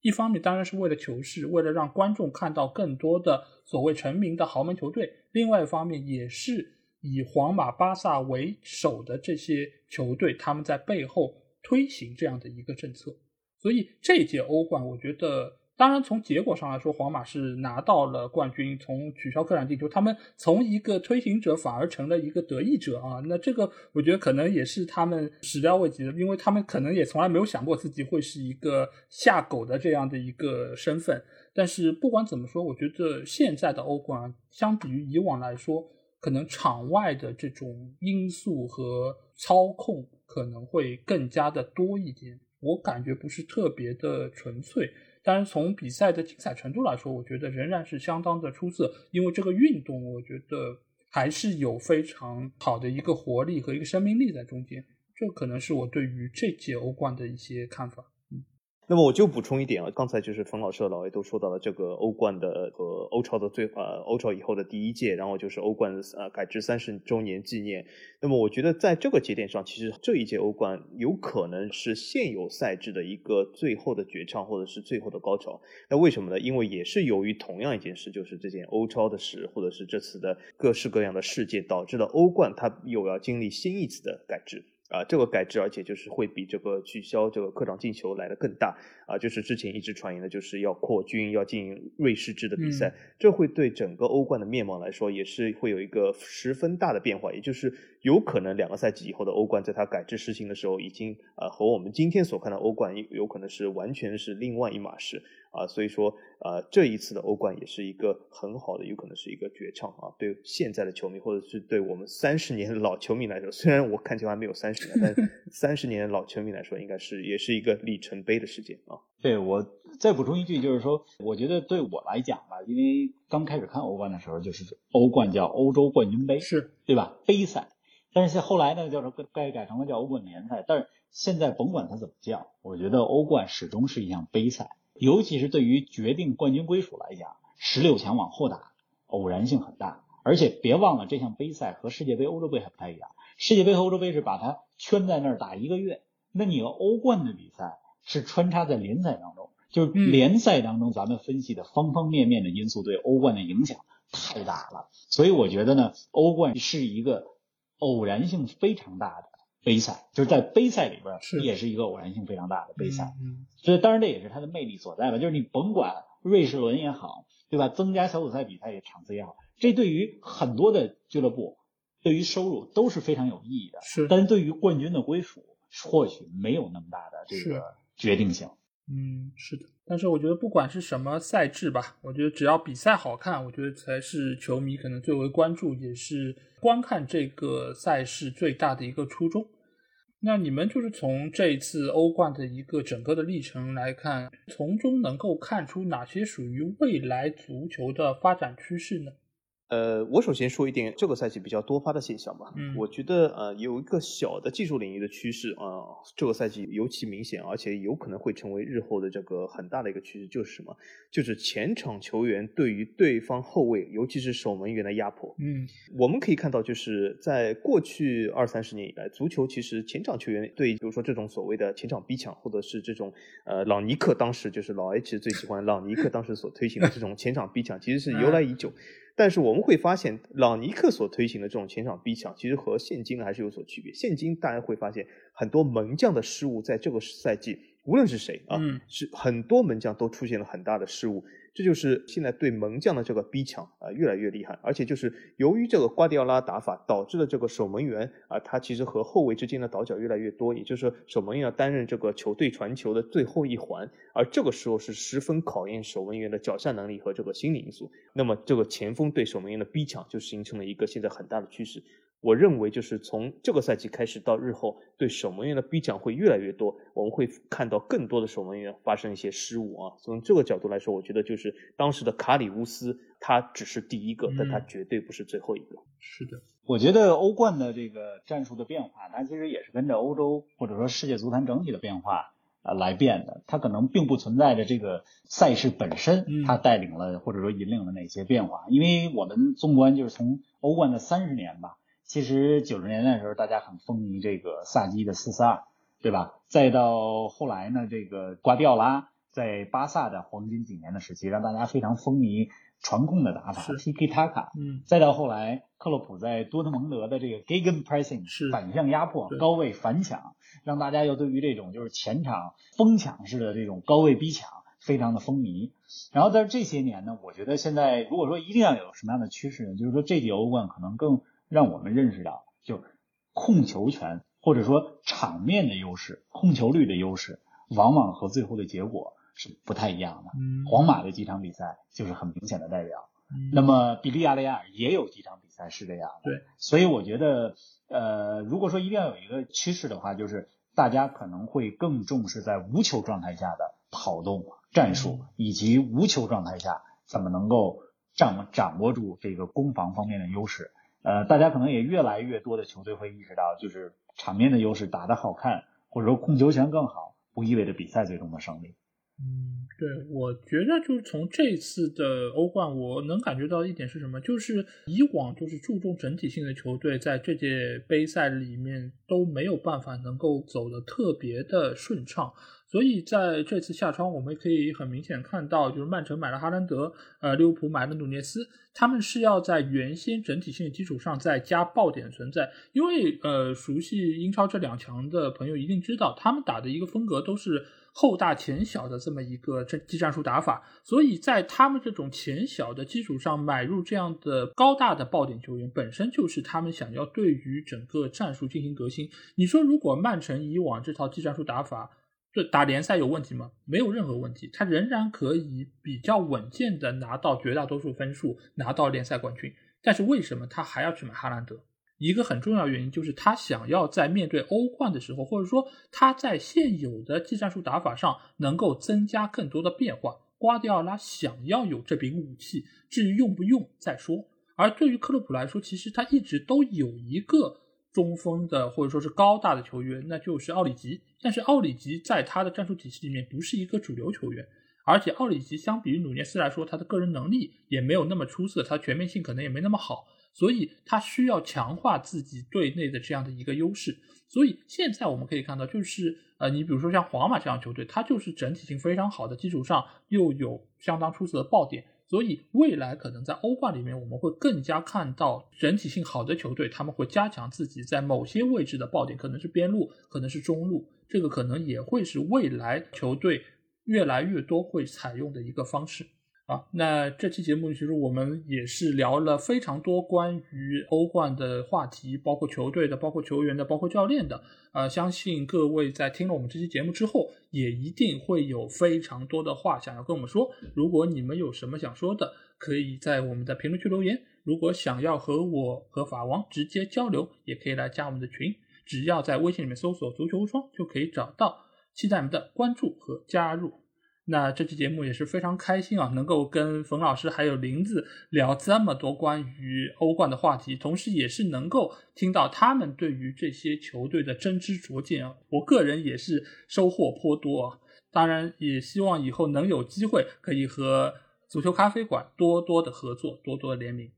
一方面当然是为了球市，为了让观众看到更多的所谓成名的豪门球队；另外一方面也是以皇马、巴萨为首的这些球队，他们在背后推行这样的一个政策。所以这届欧冠，我觉得。当然，从结果上来说，皇马是拿到了冠军。从取消客场进球，他们从一个推行者反而成了一个得益者啊！那这个我觉得可能也是他们始料未及的，因为他们可能也从来没有想过自己会是一个下狗的这样的一个身份。但是不管怎么说，我觉得现在的欧冠相比于以往来说，可能场外的这种因素和操控可能会更加的多一点。我感觉不是特别的纯粹。当然，从比赛的精彩程度来说，我觉得仍然是相当的出色。因为这个运动，我觉得还是有非常好的一个活力和一个生命力在中间。这可能是我对于这届欧冠的一些看法。那么我就补充一点啊，刚才就是冯老师和老魏都说到了这个欧冠的和欧超的最呃欧超以后的第一届，然后就是欧冠呃改制三十周年纪念。那么我觉得在这个节点上，其实这一届欧冠有可能是现有赛制的一个最后的绝唱或者是最后的高潮。那为什么呢？因为也是由于同样一件事，就是这件欧超的事，或者是这次的各式各样的事件，导致了欧冠它又要经历新一次的改制。啊，这个改制，而且就是会比这个取消这个客场进球来的更大啊！就是之前一直传言的，就是要扩军，要进行瑞士制的比赛，这会对整个欧冠的面貌来说，也是会有一个十分大的变化。也就是有可能两个赛季以后的欧冠，在它改制实行的时候，已经啊和我们今天所看的欧冠有可能是完全是另外一码事。啊，所以说，呃，这一次的欧冠也是一个很好的，有可能是一个绝唱啊。对现在的球迷，或者是对我们三十年老球迷来说，虽然我看起来还没有三十年，但 三十年老球迷来说，应该是也是一个里程碑的事件啊。对我再补充一句，就是说，我觉得对我来讲吧，因为刚开始看欧冠的时候，就是欧冠叫欧洲冠军杯，是对吧？杯赛，但是后来呢，叫做改改成了叫欧冠联赛。但是现在甭管它怎么叫，我觉得欧冠始终是一项杯赛。尤其是对于决定冠军归属来讲，十六强往后打，偶然性很大。而且别忘了，这项杯赛和世界杯、欧洲杯还不太一样。世界杯和欧洲杯是把它圈在那儿打一个月，那你欧冠的比赛是穿插在联赛当中，就是联赛当中咱们分析的方方面面的因素对欧冠的影响太大了。所以我觉得呢，欧冠是一个偶然性非常大的。杯赛就是在杯赛里边，是也是一个偶然性非常大的杯赛，所以当然这也是它的魅力所在吧。就是你甭管瑞士轮也好，对吧？增加小组赛比赛也场次也好，这对于很多的俱乐部，对于收入都是非常有意义的。是，但是对于冠军的归属，或许没有那么大的这个决定性。嗯，是的。但是我觉得不管是什么赛制吧，我觉得只要比赛好看，我觉得才是球迷可能最为关注，也是观看这个赛事最大的一个初衷。那你们就是从这一次欧冠的一个整个的历程来看，从中能够看出哪些属于未来足球的发展趋势呢？呃，我首先说一点这个赛季比较多发的现象吧。嗯，我觉得呃有一个小的技术领域的趋势啊，这个赛季尤其明显，而且有可能会成为日后的这个很大的一个趋势，就是什么？就是前场球员对于对方后卫，尤其是守门员的压迫。嗯，我们可以看到，就是在过去二三十年以来，足球其实前场球员对，比如说这种所谓的前场逼抢，或者是这种呃朗尼克当时就是老 H 最喜欢朗尼克当时所推行的这种前场逼抢，其实是由来已久。但是我们会发现，朗尼克所推行的这种前场逼抢，其实和现今还是有所区别。现今大家会发现，很多门将的失误，在这个赛季，无论是谁啊，是很多门将都出现了很大的失误。这就是现在对门将的这个逼抢啊，越来越厉害，而且就是由于这个瓜迪奥拉打法，导致了这个守门员啊，他其实和后卫之间的倒脚越来越多，也就是说守门员要担任这个球队传球的最后一环，而这个时候是十分考验守门员的脚下能力和这个心理因素。那么这个前锋对守门员的逼抢就形成了一个现在很大的趋势。我认为，就是从这个赛季开始到日后，对守门员的逼抢会越来越多，我们会看到更多的守门员发生一些失误啊。从这个角度来说，我觉得就是当时的卡里乌斯，他只是第一个，但他绝对不是最后一个。是的，我觉得欧冠的这个战术的变化，它其实也是跟着欧洲或者说世界足坛整体的变化啊来变的。它可能并不存在着这个赛事本身，它带领了或者说引领了哪些变化。因为我们纵观就是从欧冠的三十年吧。其实九十年代的时候，大家很风靡这个萨基的四四二，对吧？再到后来呢，这个瓜迪奥拉在巴萨的黄金几年的时期，让大家非常风靡传控的打法是 Tiki Taka。嗯，再到后来，克洛普在多特蒙德的这个 Gegen Pressing 是反向压迫、高位反抢，让大家又对于这种就是前场疯抢式的这种高位逼抢非常的风靡。然后在这些年呢，我觉得现在如果说一定要有什么样的趋势呢，就是说这届欧冠可能更让我们认识到，就控球权或者说场面的优势、控球率的优势，往往和最后的结果是不太一样的。嗯皇马的几场比赛就是很明显的代表。嗯那么比利亚雷亚尔也有几场比赛是这样的，对，所以我觉得，呃，如果说一定要有一个趋势的话，就是大家可能会更重视在无球状态下的跑动战术，嗯以及无球状态下怎么能够掌掌握住这个攻防方面的优势。呃，大家可能也越来越多的球队会意识到，就是场面的优势打得好看，或者说控球权更好，不意味着比赛最终的胜利。嗯，对，我觉得就是从这次的欧冠，我能感觉到一点是什么？就是以往就是注重整体性的球队，在这届杯赛里面都没有办法能够走得特别的顺畅。所以在这次夏窗，我们可以很明显看到，就是曼城买了哈兰德，呃，利物浦买了努涅斯，他们是要在原先整体性的基础上再加爆点存在。因为呃，熟悉英超这两强的朋友一定知道，他们打的一个风格都是后大前小的这么一个战技战术打法，所以在他们这种前小的基础上买入这样的高大的爆点球员，本身就是他们想要对于整个战术进行革新。你说，如果曼城以往这套技战术打法，对打联赛有问题吗？没有任何问题，他仍然可以比较稳健的拿到绝大多数分数，拿到联赛冠军。但是为什么他还要去买哈兰德？一个很重要原因就是他想要在面对欧冠的时候，或者说他在现有的技战术打法上能够增加更多的变化。瓜迪奥拉想要有这柄武器，至于用不用再说。而对于克洛普来说，其实他一直都有一个中锋的或者说是高大的球员，那就是奥里吉。但是奥里吉在他的战术体系里面不是一个主流球员，而且奥里吉相比于努涅斯来说，他的个人能力也没有那么出色，他全面性可能也没那么好，所以他需要强化自己队内的这样的一个优势。所以现在我们可以看到，就是呃，你比如说像皇马这样球队，它就是整体性非常好的基础上，又有相当出色的爆点。所以未来可能在欧冠里面，我们会更加看到整体性好的球队，他们会加强自己在某些位置的爆点，可能是边路，可能是中路，这个可能也会是未来球队越来越多会采用的一个方式。啊，那这期节目其实我们也是聊了非常多关于欧冠的话题，包括球队的、包括球员的、包括教练的。呃，相信各位在听了我们这期节目之后，也一定会有非常多的话想要跟我们说。如果你们有什么想说的，可以在我们的评论区留言。如果想要和我和法王直接交流，也可以来加我们的群，只要在微信里面搜索“足球无双”就可以找到。期待你们的关注和加入。那这期节目也是非常开心啊，能够跟冯老师还有林子聊这么多关于欧冠的话题，同时也是能够听到他们对于这些球队的真知灼见啊，我个人也是收获颇多啊。当然，也希望以后能有机会可以和足球咖啡馆多多的合作，多多的联名。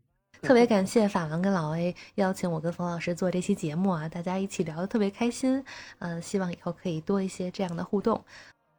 特别感谢法王跟老 A 邀请我跟冯老师做这期节目啊，大家一起聊得特别开心。嗯、希望以后可以多一些这样的互动。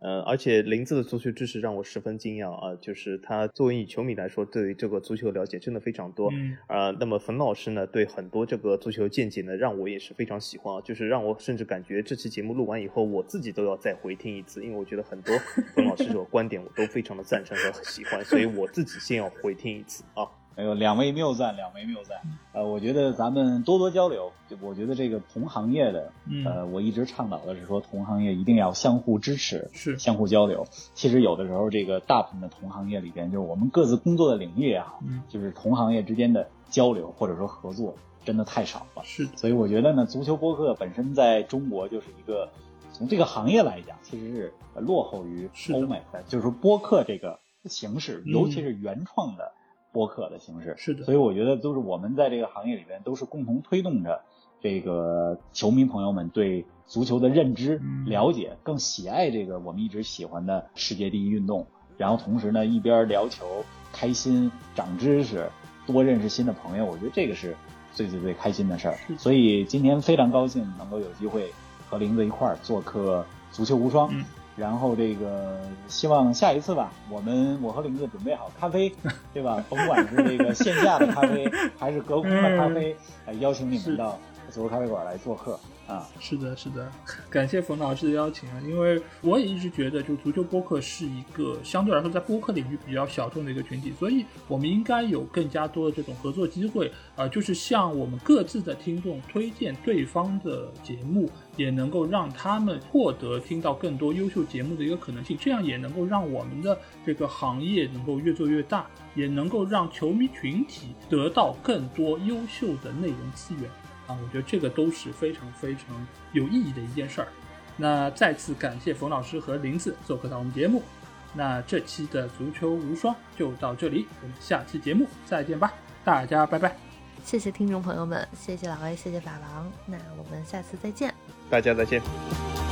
呃，而且林子的足球知识让我十分惊讶啊，就是他作为以球迷来说，对于这个足球了解真的非常多。嗯呃，那么冯老师呢，对很多这个足球见解呢，让我也是非常喜欢啊，就是让我甚至感觉这期节目录完以后，我自己都要再回听一次，因为我觉得很多冯老师这个观点我都非常的赞成和喜欢，所以我自己先要回听一次啊。哎呦，两位谬赞，两位谬赞。呃，我觉得咱们多多交流。就我觉得这个同行业的，嗯呃，我一直倡导的是说，同行业一定要相互支持，是相互交流。其实有的时候，这个大部分的同行业里边，就是我们各自工作的领域也好，嗯，就是同行业之间的交流或者说合作，真的太少了。是，所以我觉得呢，足球播客本身在中国就是一个从这个行业来讲，其实是呃落后于欧美的，就是说播客这个形式，嗯尤其是原创的播客的形式。是的所以我觉得都是我们在这个行业里边都是共同推动着这个球迷朋友们对足球的认知、嗯了解，更喜爱这个我们一直喜欢的世界第一运动。然后同时呢，一边聊球开心、长知识、多认识新的朋友，我觉得这个是最最最开心的事儿。所以今天非常高兴能够有机会和林子一块儿做客足球无双。嗯然后这个希望下一次吧，我们我和林子准备好咖啡，对吧？甭管是这个线下的咖啡还是隔空的咖啡，来，邀请你们到足球咖啡馆来做客啊。是的，是的，感谢冯老师的邀请啊！因为我也一直觉得，就足球播客是一个相对来说在播客领域比较小众的一个群体，所以我们应该有更加多的这种合作机会啊、呃就是向我们各自的听众推荐对方的节目，也能够让他们获得听到更多优秀节目的一个可能性，这样也能够让我们的这个行业能够越做越大，也能够让球迷群体得到更多优秀的内容资源。啊，我觉得这个都是非常非常有意义的一件事儿。那再次感谢冯老师和林子做客到我们节目。那这期的足球无双就到这里，我们下期节目再见吧，大家拜拜。谢谢听众朋友们，谢谢老 A，谢谢法王，那我们下次再见。大家再见。